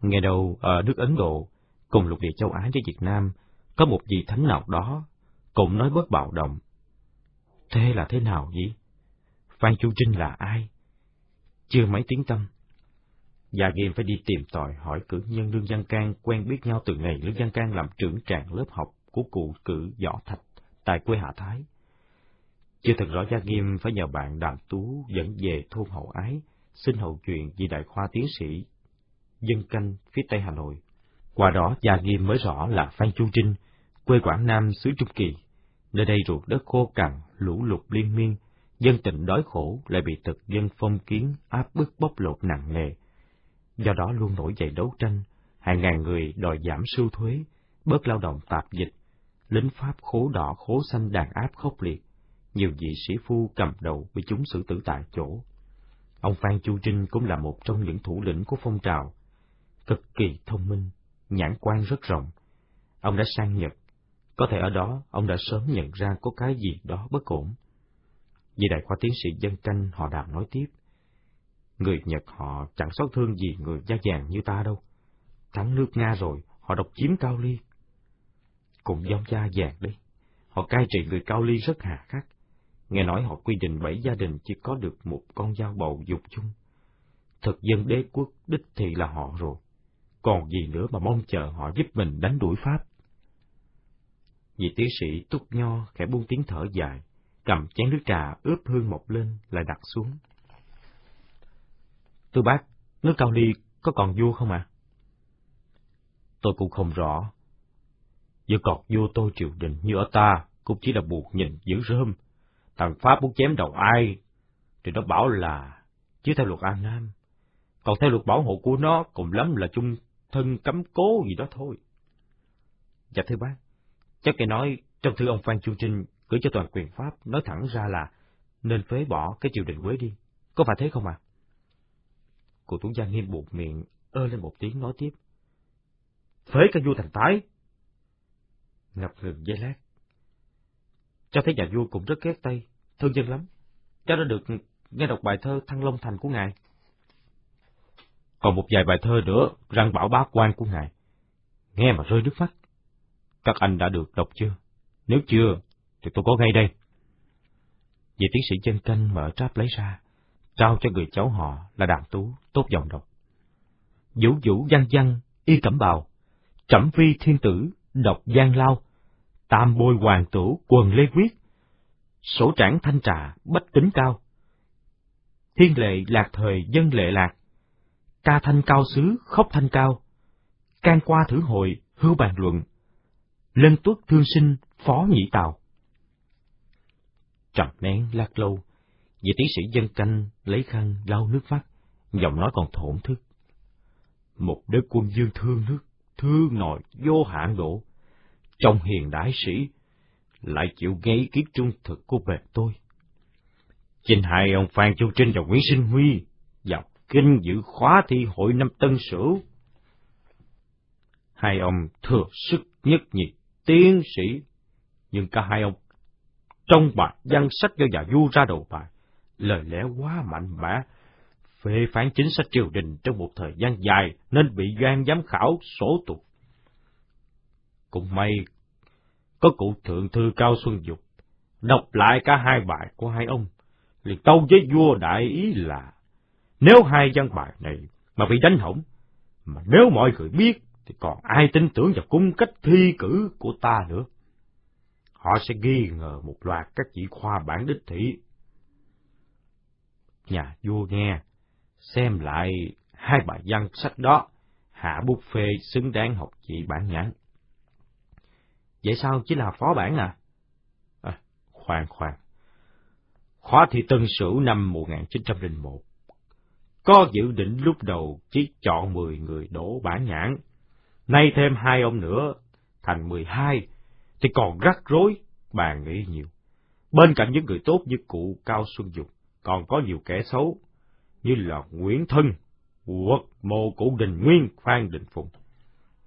Ngày đầu ở nước Ấn Độ, cùng lục địa châu Á với Việt Nam, có một vị thánh nào đó, cũng nói bất bạo động. Thế là thế nào vậy Phan Chu Trinh là ai? Chưa mấy tiếng tâm. Gia Nghiêm phải đi tìm tòi hỏi cử nhân Lương Văn Can quen biết nhau từ ngày Lương Văn Can làm trưởng tràng lớp học của cụ cử Võ Thạch tại quê Hạ Thái. Chưa thật rõ Gia Nghiêm phải nhờ bạn Đàm Tú dẫn về thôn Hậu Ái, xin hậu chuyện vì đại khoa tiến sĩ dân canh phía Tây Hà Nội. Qua đó Gia Nghiêm mới rõ là Phan Chu Trinh, quê Quảng Nam xứ Trung Kỳ. Nơi đây ruột đất khô cằn, lũ lụt liên miên, dân tình đói khổ lại bị thực dân phong kiến áp bức bóc lột nặng nề. Do đó luôn nổi dậy đấu tranh, hàng ngàn người đòi giảm sưu thuế, bớt lao động tạp dịch, lính Pháp khố đỏ khố xanh đàn áp khốc liệt nhiều vị sĩ phu cầm đầu bị chúng xử tử tại chỗ. Ông Phan Chu Trinh cũng là một trong những thủ lĩnh của phong trào, cực kỳ thông minh, nhãn quan rất rộng. Ông đã sang Nhật, có thể ở đó ông đã sớm nhận ra có cái gì đó bất ổn. Vì đại khoa tiến sĩ dân canh họ đàm nói tiếp, người Nhật họ chẳng xót thương gì người da vàng như ta đâu. Thắng nước Nga rồi, họ độc chiếm Cao Ly. Cùng giống da vàng đấy, họ cai trị người Cao Ly rất hà khắc, Nghe nói họ quy định bảy gia đình chỉ có được một con dao bầu dục chung. Thực dân đế quốc đích thị là họ rồi. Còn gì nữa mà mong chờ họ giúp mình đánh đuổi Pháp. Vị tiến sĩ túc nho khẽ buông tiếng thở dài, cầm chén nước trà ướp hương mọc lên lại đặt xuống. Thưa bác, nước cao ly có còn vua không ạ? À? Tôi cũng không rõ. Giờ cọt vua tôi triều đình như ở ta, cũng chỉ là buộc nhìn giữ rơm. Thằng Pháp muốn chém đầu ai, thì nó bảo là chứ theo luật An Nam. Còn theo luật bảo hộ của nó, cùng lắm là chung thân cấm cố gì đó thôi. Dạ thưa bác, chắc cái nói trong thư ông Phan Chu Trinh gửi cho toàn quyền Pháp nói thẳng ra là nên phế bỏ cái triều đình Quế đi. Có phải thế không à? Cụ Tuấn Giang nghiêm buộc miệng, ơ lên một tiếng nói tiếp. Phế cả vua thành tái. Ngập ngừng giây lát. Cho thấy nhà vua cũng rất ghét Tây, thương dân lắm. Cháu đã được nghe đọc bài thơ Thăng Long Thành của ngài. Còn một vài bài thơ nữa, răng bảo bá quan của ngài. Nghe mà rơi nước mắt. Các anh đã được đọc chưa? Nếu chưa, thì tôi có ngay đây. Vị tiến sĩ chân canh mở tráp lấy ra, trao cho người cháu họ là đàn tú, tốt dòng đọc. Vũ vũ văn văn, y cẩm bào, trẩm vi thiên tử, độc giang lao, tam bôi hoàng tử, quần lê quyết, sổ trảng thanh trà, bách tính cao. Thiên lệ lạc thời dân lệ lạc, ca thanh cao xứ khóc thanh cao, can qua thử hội hưu bàn luận, lân tuất thương sinh phó nhị tào. Trầm nén lát lâu, vị tiến sĩ dân canh lấy khăn lau nước mắt, giọng nói còn thổn thức. Một đế quân dương thương nước, thương nội vô hạn độ, trong hiền đại sĩ, lại chịu nghe ý kiến trung thực của bề tôi. Trình hai ông Phan Châu Trinh và Nguyễn Sinh Huy vào kinh dự khóa thi hội năm Tân Sửu. Hai ông thừa sức nhất nhiệt tiến sĩ, nhưng cả hai ông trong bài văn sách do nhà vua ra đầu bài, lời lẽ quá mạnh mẽ, phê phán chính sách triều đình trong một thời gian dài nên bị gian giám khảo sổ tục. Cũng may, có cụ thượng thư Cao Xuân Dục đọc lại cả hai bài của hai ông, liền tâu với vua đại ý là nếu hai văn bài này mà bị đánh hỏng, mà nếu mọi người biết thì còn ai tin tưởng vào cung cách thi cử của ta nữa. Họ sẽ nghi ngờ một loạt các chỉ khoa bản đích thị. Nhà vua nghe, xem lại hai bài văn sách đó, hạ bút phê xứng đáng học chỉ bản nhãn. Vậy sao chỉ là phó bản à? à khoan khoan. Khóa thi Tân Sửu năm 1901 có dự định lúc đầu chỉ chọn 10 người đổ bản nhãn, nay thêm hai ông nữa, thành 12, thì còn rắc rối, bàn nghĩ nhiều. Bên cạnh những người tốt như cụ Cao Xuân Dục, còn có nhiều kẻ xấu, như là Nguyễn Thân, Quật Mô Cụ Đình Nguyên, Phan Đình Phùng,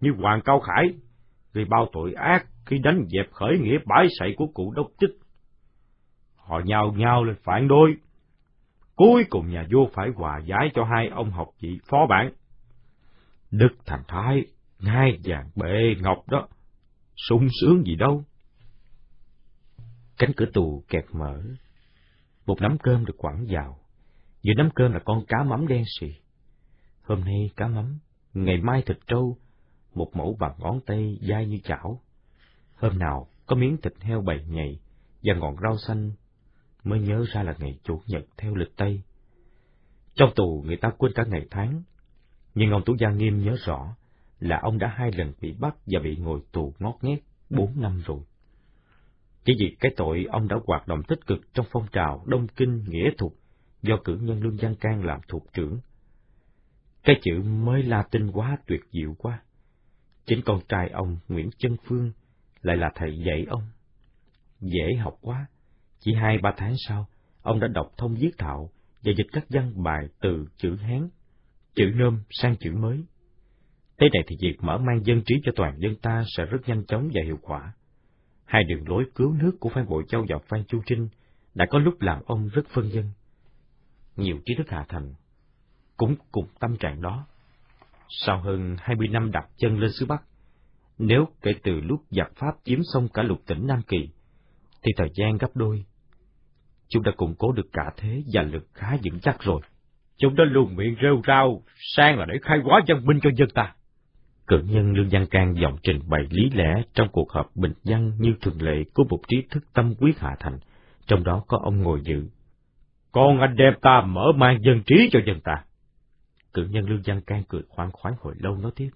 như Hoàng Cao Khải, vì bao tội ác khi đánh dẹp khởi nghĩa bãi sậy của cụ đốc chức, Họ nhào nhào lên phản đối. Cuối cùng nhà vua phải hòa giải cho hai ông học vị phó bản. Đức Thành Thái, ngai vàng bệ ngọc đó, sung sướng gì đâu. Cánh cửa tù kẹt mở, một nắm cơm được quẳng vào, giữa nắm cơm là con cá mắm đen xì. Hôm nay cá mắm, ngày mai thịt trâu, một mẫu bằng ngón tay dai như chảo. Hôm nào có miếng thịt heo bầy nhầy và ngọn rau xanh, mới nhớ ra là ngày Chủ nhật theo lịch Tây. Trong tù người ta quên cả ngày tháng, nhưng ông Tú Gia Nghiêm nhớ rõ là ông đã hai lần bị bắt và bị ngồi tù ngót nghét bốn năm rồi. Chỉ vì cái tội ông đã hoạt động tích cực trong phong trào Đông Kinh Nghĩa Thục do cử nhân Lương Văn Can làm thuộc trưởng. Cái chữ mới Latin quá tuyệt diệu quá. Chính con trai ông Nguyễn Chân Phương lại là thầy dạy ông. Dễ học quá, chỉ hai ba tháng sau, ông đã đọc thông viết thạo và dịch các văn bài từ chữ Hán, chữ nôm sang chữ mới. Thế này thì việc mở mang dân trí cho toàn dân ta sẽ rất nhanh chóng và hiệu quả. Hai đường lối cứu nước của Phan Bội Châu và Phan Chu Trinh đã có lúc làm ông rất phân dân. Nhiều trí thức hạ thành cũng cùng tâm trạng đó. Sau hơn hai mươi năm đặt chân lên xứ Bắc, nếu kể từ lúc giặc Pháp chiếm xong cả lục tỉnh Nam Kỳ, thì thời gian gấp đôi. Chúng đã củng cố được cả thế và lực khá vững chắc rồi. Chúng đã luôn miệng rêu rao, sang là để khai hóa dân binh cho dân ta. Cử nhân Lương Văn Can giọng trình bày lý lẽ trong cuộc họp bình dân như thường lệ của một trí thức tâm quyết hạ thành, trong đó có ông ngồi dự. Con anh đem ta mở mang dân trí cho dân ta. Cử nhân Lương Văn Can cười khoan khoái hồi lâu nói tiếp.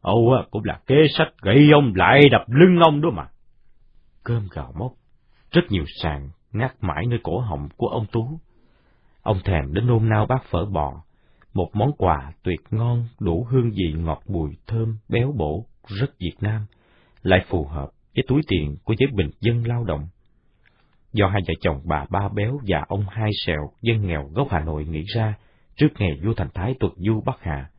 Âu cũng là kế sách gây ông lại đập lưng ông đó mà. Cơm gạo mốc, rất nhiều sàn ngắt mãi nơi cổ họng của ông Tú. Ông thèm đến nôn nao bát phở bò, một món quà tuyệt ngon đủ hương vị ngọt bùi thơm béo bổ rất Việt Nam, lại phù hợp với túi tiền của giới bình dân lao động. Do hai vợ chồng bà Ba Béo và ông Hai Sẹo dân nghèo gốc Hà Nội nghĩ ra trước ngày vua Thành Thái tuần du Bắc Hà,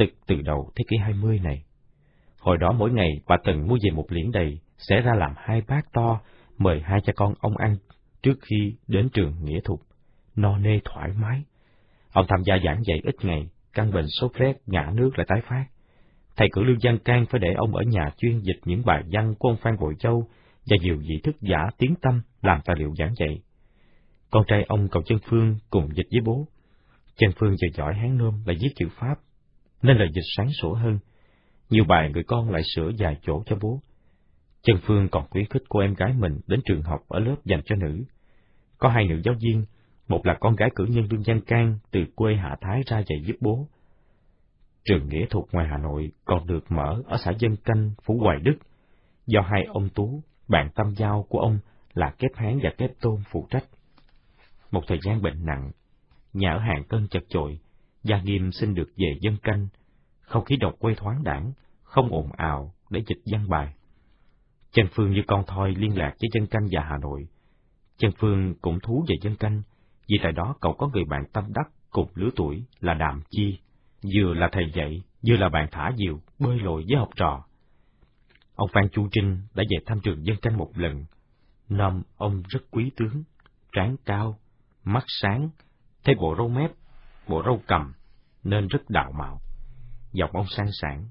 từ từ đầu thế kỷ 20 này. Hồi đó mỗi ngày bà Tần mua về một liễn đầy, sẽ ra làm hai bát to, mời hai cha con ông ăn trước khi đến trường nghĩa thục, no nê thoải mái. Ông tham gia giảng dạy ít ngày, căn bệnh sốt rét, ngã nước lại tái phát. Thầy cử lương văn can phải để ông ở nhà chuyên dịch những bài văn của ông Phan Bội Châu và nhiều vị thức giả tiếng tâm làm tài liệu giảng dạy. Con trai ông cậu Chân Phương cùng dịch với bố. Chân Phương giờ giỏi hán nôm là viết chữ Pháp, nên lời dịch sáng sủa hơn. Nhiều bài người con lại sửa dài chỗ cho bố. Trần Phương còn khuyến khích cô em gái mình đến trường học ở lớp dành cho nữ. Có hai nữ giáo viên, một là con gái cử nhân Lương Văn Can từ quê Hạ Thái ra dạy giúp bố. Trường nghĩa thuật ngoài Hà Nội còn được mở ở xã Dân Canh, Phú Hoài Đức, do hai ông Tú, bạn tâm giao của ông là Kép Hán và Kép Tôn phụ trách. Một thời gian bệnh nặng, nhà ở hàng cân chật chội, Gia Nghiêm xin được về dân canh, không khí độc quê thoáng đảng, không ồn ào để dịch văn bài. Chân Phương như con thoi liên lạc với dân canh và Hà Nội. Chân Phương cũng thú về dân canh, vì tại đó cậu có người bạn tâm đắc cùng lứa tuổi là Đàm Chi, vừa là thầy dạy, vừa là bạn thả diều, bơi lội với học trò. Ông Phan Chu Trinh đã về thăm trường dân canh một lần. Năm ông rất quý tướng, trán cao, mắt sáng, thấy bộ râu mép, bộ râu cầm, nên rất đạo mạo. Giọng ông sang sảng,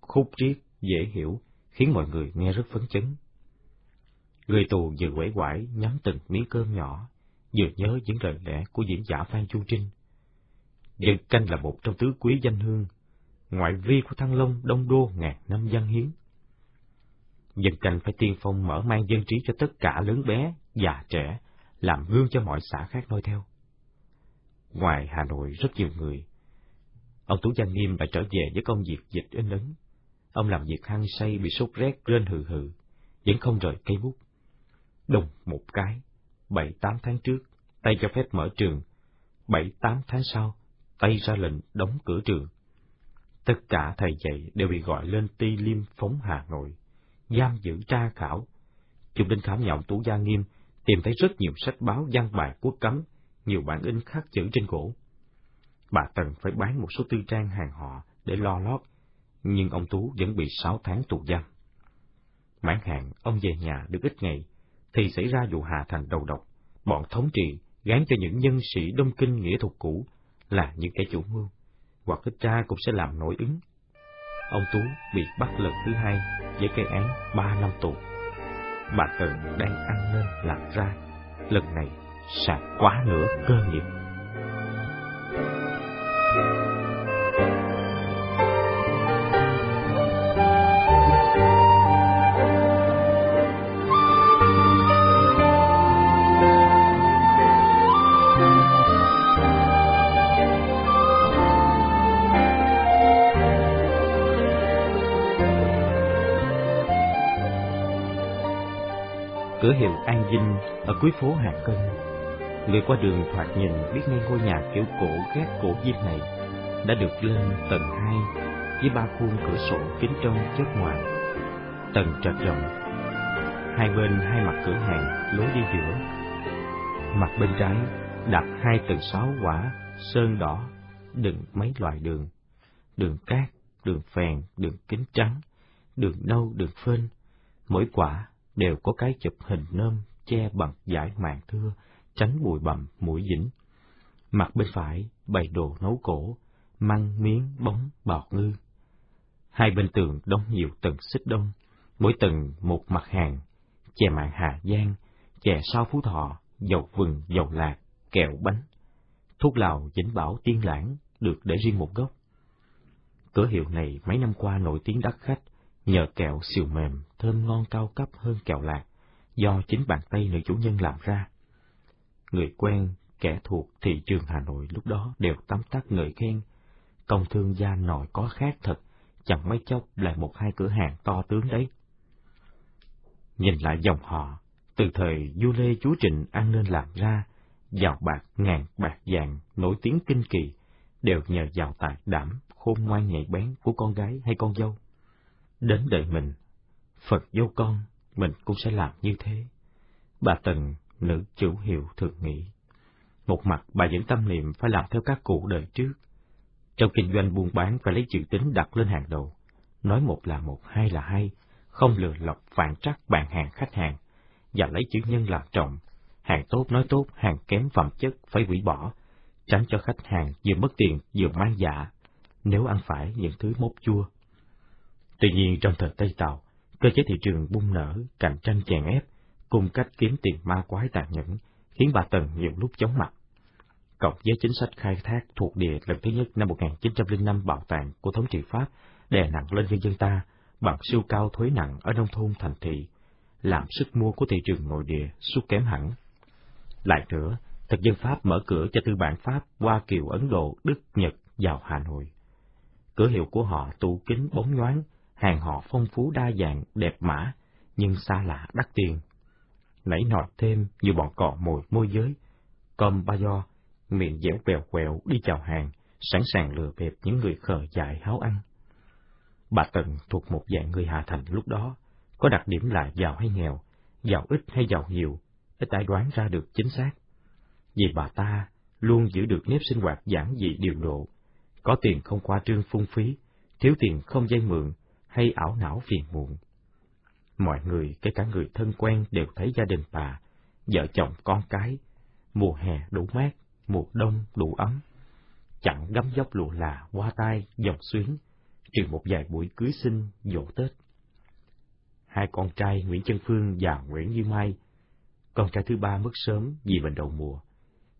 khúc triết, dễ hiểu, khiến mọi người nghe rất phấn chấn. Người tù vừa quẩy quải nhắm từng miếng cơm nhỏ, vừa nhớ những lời lẽ của diễn giả Phan Chu Trinh. Dân canh là một trong tứ quý danh hương, ngoại vi của Thăng Long đông đô ngàn năm văn hiến. Dân canh phải tiên phong mở mang dân trí cho tất cả lớn bé, già trẻ, làm gương cho mọi xã khác noi theo. Ngoài Hà Nội rất nhiều người. Ông Tú Giang Nghiêm lại trở về với công việc dịch in ấn. Ông làm việc hăng say bị sốt rét rên hừ hừ, vẫn không rời cây bút. Đồng một cái, bảy tám tháng trước, tay cho phép mở trường, bảy tám tháng sau, tay ra lệnh đóng cửa trường. Tất cả thầy dạy đều bị gọi lên ti liêm phóng Hà Nội, giam giữ tra khảo. Chúng đến khám nhà ông Tú Gia Nghiêm, tìm thấy rất nhiều sách báo văn bài quốc cấm, nhiều bản in khắc chữ trên gỗ. Bà Tần phải bán một số tư trang hàng họ để lo lót, nhưng ông Tú vẫn bị sáu tháng tù giam. Mãn hạn, ông về nhà được ít ngày, thì xảy ra vụ Hà Thành đầu độc. Bọn thống trị gán cho những nhân sĩ đông kinh nghĩa thuật cũ là những kẻ chủ mưu, hoặc ít ra cũng sẽ làm nổi ứng. Ông Tú bị bắt lần thứ hai với cây án ba năm tù. Bà Tần đang ăn nên làm ra, lần này sẽ quá nửa cơ nghiệp. cửa hiệu An Vinh ở cuối phố Hà Cân. Người qua đường thoạt nhìn biết ngay ngôi nhà kiểu cổ ghét cổ diêm này đã được lên tầng hai với ba khuôn cửa sổ kính trong chất ngoài. Tầng trệt rộng, hai bên hai mặt cửa hàng lối đi giữa. Mặt bên trái đặt hai tầng sáu quả sơn đỏ đựng mấy loại đường, đường cát, đường phèn, đường kính trắng, đường nâu, đường phên, mỗi quả đều có cái chụp hình nôm che bằng giải màng thưa, tránh bụi bặm mũi dính Mặt bên phải bày đồ nấu cổ, măng miếng bóng bọt ngư. Hai bên tường đóng nhiều tầng xích đông, mỗi tầng một mặt hàng, chè mạng Hà Giang, chè sao Phú Thọ, dầu vừng, dầu lạc, kẹo bánh. Thuốc lào Vĩnh Bảo Tiên Lãng được để riêng một gốc. Cửa hiệu này mấy năm qua nổi tiếng đắt khách, nhờ kẹo xìu mềm, thơm ngon cao cấp hơn kẹo lạc, do chính bàn tay nữ chủ nhân làm ra. Người quen, kẻ thuộc thị trường Hà Nội lúc đó đều tắm tắt ngợi khen. Công thương gia nội có khác thật, chẳng mấy chốc lại một hai cửa hàng to tướng đấy. Nhìn lại dòng họ, từ thời Du Lê Chú Trịnh ăn nên làm ra, giàu bạc ngàn bạc vàng nổi tiếng kinh kỳ, đều nhờ giàu tài đảm, khôn ngoan nhạy bén của con gái hay con dâu. Đến đời mình, Phật dâu con, mình cũng sẽ làm như thế. Bà Tần, nữ chủ hiệu thường nghĩ. Một mặt bà vẫn tâm niệm phải làm theo các cụ đời trước. Trong kinh doanh buôn bán phải lấy chữ tính đặt lên hàng đầu. Nói một là một, hai là hai, không lừa lọc phản trắc bạn hàng khách hàng, và lấy chữ nhân làm trọng. Hàng tốt nói tốt, hàng kém phẩm chất phải hủy bỏ, tránh cho khách hàng vừa mất tiền vừa mang dạ, nếu ăn phải những thứ mốt chua. Tuy nhiên trong thời Tây Tàu, cơ chế thị trường bung nở, cạnh tranh chèn ép, cùng cách kiếm tiền ma quái tàn nhẫn, khiến bà Tần nhiều lúc chóng mặt. Cộng với chính sách khai thác thuộc địa lần thứ nhất năm 1905 bảo tàng của thống trị Pháp đè nặng lên nhân dân ta bằng siêu cao thuế nặng ở nông thôn thành thị, làm sức mua của thị trường nội địa sút kém hẳn. Lại nữa, thực dân Pháp mở cửa cho tư bản Pháp, qua Kiều, Ấn Độ, Đức, Nhật vào Hà Nội. Cửa hiệu của họ tủ kính bóng nhoáng, hàng họ phong phú đa dạng, đẹp mã, nhưng xa lạ đắt tiền. Nảy nọt thêm như bọn cọ mồi môi giới, com ba do, miệng dẻo quẹo quẹo đi chào hàng, sẵn sàng lừa bịp những người khờ dại háo ăn. Bà Tần thuộc một dạng người Hà Thành lúc đó, có đặc điểm là giàu hay nghèo, giàu ít hay giàu nhiều, ít ai đoán ra được chính xác. Vì bà ta luôn giữ được nếp sinh hoạt giản dị điều độ, có tiền không qua trương phung phí, thiếu tiền không dây mượn, hay ảo não phiền muộn. Mọi người, kể cả người thân quen đều thấy gia đình bà, vợ chồng con cái, mùa hè đủ mát, mùa đông đủ ấm. Chẳng gấm dốc lụa là, qua tay dòng xuyến, trừ một vài buổi cưới sinh, dỗ Tết. Hai con trai Nguyễn Chân Phương và Nguyễn Như Mai, con trai thứ ba mất sớm vì bệnh đầu mùa.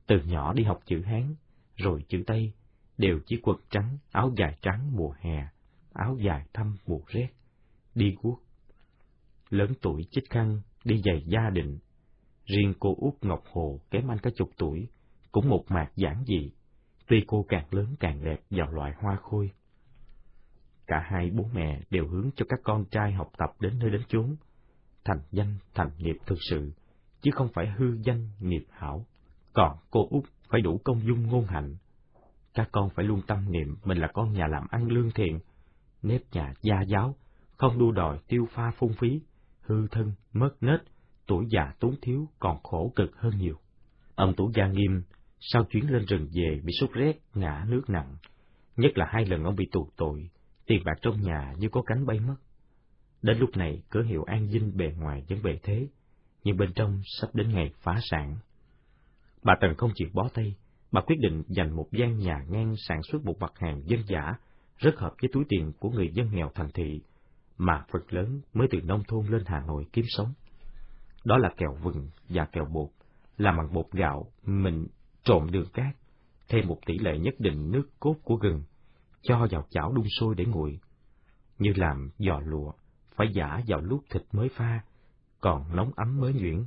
Từ nhỏ đi học chữ Hán, rồi chữ Tây, đều chỉ quần trắng, áo dài trắng mùa hè, áo dài thăm mùa rét, đi guốc. Lớn tuổi chích khăn, đi giày gia đình. Riêng cô út Ngọc Hồ kém anh cả chục tuổi, cũng một mạc giản dị, tuy cô càng lớn càng đẹp vào loại hoa khôi. Cả hai bố mẹ đều hướng cho các con trai học tập đến nơi đến chốn, thành danh thành nghiệp thực sự, chứ không phải hư danh nghiệp hảo. Còn cô út phải đủ công dung ngôn hạnh. Các con phải luôn tâm niệm mình là con nhà làm ăn lương thiện, nếp nhà gia giáo, không đua đòi tiêu pha phung phí, hư thân, mất nết, tuổi già túng thiếu còn khổ cực hơn nhiều. Ông Tủ Gia Nghiêm sau chuyến lên rừng về bị sốt rét, ngã nước nặng, nhất là hai lần ông bị tù tội, tiền bạc trong nhà như có cánh bay mất. Đến lúc này, cửa hiệu an dinh bề ngoài vẫn bề thế, nhưng bên trong sắp đến ngày phá sản. Bà Tần không chịu bó tay, bà quyết định dành một gian nhà ngang sản xuất một mặt hàng dân giả, rất hợp với túi tiền của người dân nghèo thành thị, mà phần lớn mới từ nông thôn lên Hà Nội kiếm sống. Đó là kẹo vừng và kẹo bột, làm bằng bột gạo, mình trộn đường cát, thêm một tỷ lệ nhất định nước cốt của gừng, cho vào chảo đun sôi để nguội. Như làm giò lụa, phải giả vào lúc thịt mới pha, còn nóng ấm mới nhuyễn.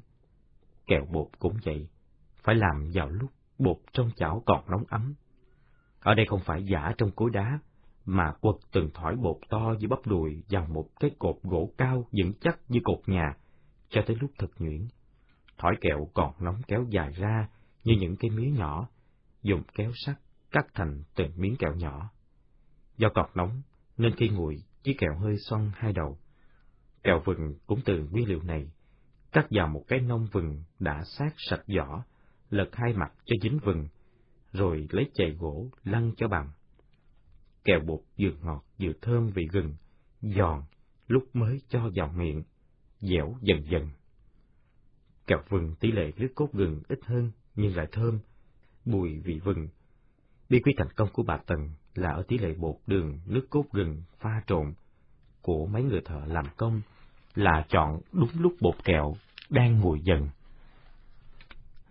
Kẹo bột cũng vậy, phải làm vào lúc bột trong chảo còn nóng ấm. Ở đây không phải giả trong cối đá, mà quật từng thỏi bột to như bắp đùi vào một cái cột gỗ cao vững chắc như cột nhà, cho tới lúc thật nhuyễn. Thỏi kẹo còn nóng kéo dài ra như những cái mía nhỏ, dùng kéo sắt cắt thành từng miếng kẹo nhỏ. Do còn nóng, nên khi nguội, chiếc kẹo hơi xoăn hai đầu. Kẹo vừng cũng từ nguyên liệu này, cắt vào một cái nông vừng đã sát sạch vỏ, lật hai mặt cho dính vừng, rồi lấy chày gỗ lăn cho bằng. Kẹo bột vừa ngọt vừa thơm vị gừng, giòn, lúc mới cho vào miệng, dẻo dần dần. Kẹo vừng tỷ lệ nước cốt gừng ít hơn nhưng lại thơm, bùi vị vừng. Bí quyết thành công của bà Tần là ở tỷ lệ bột đường, nước cốt gừng pha trộn của mấy người thợ làm công là chọn đúng lúc bột kẹo đang nguội dần.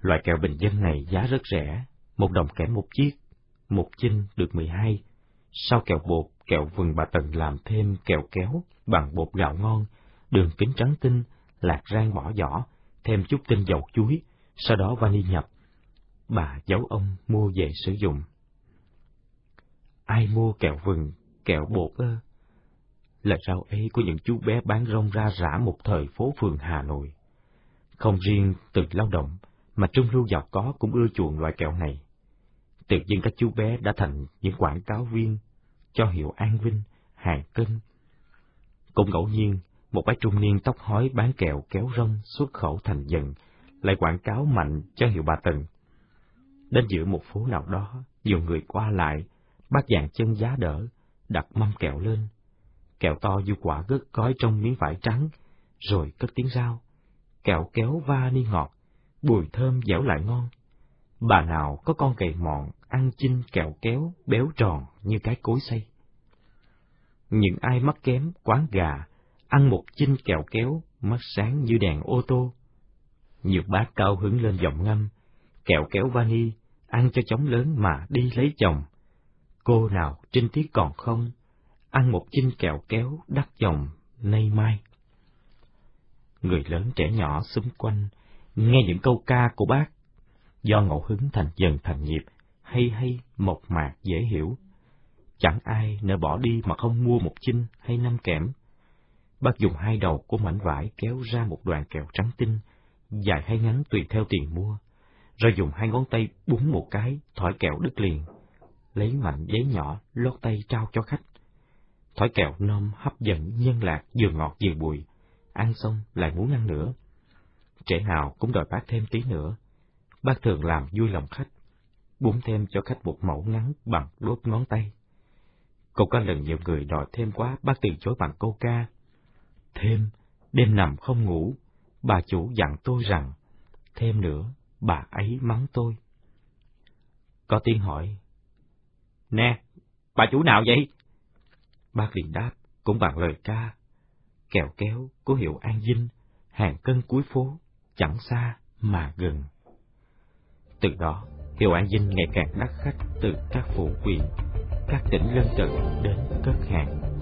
Loại kẹo bình dân này giá rất rẻ, một đồng kẻ một chiếc, một chinh được mười hai. Sau kẹo bột kẹo vừng bà Tần làm thêm kẹo kéo bằng bột gạo ngon, đường kính trắng tinh, lạc rang bỏ vỏ, thêm chút tinh dầu chuối, sau đó vani nhập. Bà giấu ông mua về sử dụng. Ai mua kẹo vừng, kẹo bột ơ? Lời rau ấy của những chú bé bán rong ra rã một thời phố phường Hà Nội. Không riêng từ lao động, mà trung lưu giàu có cũng ưa chuộng loại kẹo này. Tự nhiên các chú bé đã thành những quảng cáo viên cho hiệu An Vinh, Hàng Cân. Cũng ngẫu nhiên, một bác trung niên tóc hói bán kẹo kéo rong xuất khẩu thành dần, lại quảng cáo mạnh cho hiệu bà Tần. Đến giữa một phố nào đó, nhiều người qua lại, bác dạng chân giá đỡ, đặt mâm kẹo lên. Kẹo to như quả gất gói trong miếng vải trắng, rồi cất tiếng rao Kẹo kéo va ni ngọt, bùi thơm dẻo lại ngon. Bà nào có con cầy mọn, ăn chinh kẹo kéo, béo tròn như cái cối xây Những ai mắc kém, quán gà, ăn một chinh kẹo kéo, mắt sáng như đèn ô tô. Nhiều bác cao hứng lên giọng ngâm, kẹo kéo vani, ăn cho chóng lớn mà đi lấy chồng. Cô nào trinh tiết còn không, ăn một chinh kẹo kéo đắt chồng nay mai. Người lớn trẻ nhỏ xung quanh, nghe những câu ca của bác, do ngẫu hứng thành dần thành nghiệp hay hay, mộc mạc, dễ hiểu. Chẳng ai nỡ bỏ đi mà không mua một chinh hay năm kẽm. Bác dùng hai đầu của mảnh vải kéo ra một đoạn kẹo trắng tinh, dài hay ngắn tùy theo tiền mua, rồi dùng hai ngón tay búng một cái, thỏi kẹo đứt liền. Lấy mảnh giấy nhỏ, lót tay trao cho khách. Thỏi kẹo nôm hấp dẫn nhân lạc vừa ngọt vừa bùi, ăn xong lại muốn ăn nữa. Trẻ nào cũng đòi bác thêm tí nữa. Bác thường làm vui lòng khách, búng thêm cho khách một mẫu ngắn bằng đốt ngón tay. Cũng có lần nhiều người đòi thêm quá, bác từ chối bằng câu ca. Thêm, đêm nằm không ngủ, bà chủ dặn tôi rằng, thêm nữa, bà ấy mắng tôi. Có tiếng hỏi, Nè, bà chủ nào vậy? Bác liền đáp, cũng bằng lời ca, kẹo kéo của hiệu An Vinh, hàng cân cuối phố, chẳng xa mà gần. Từ đó, hiệu An Vinh ngày càng đắt khách từ các phủ quyền, các tỉnh lân cận đến cất hàng.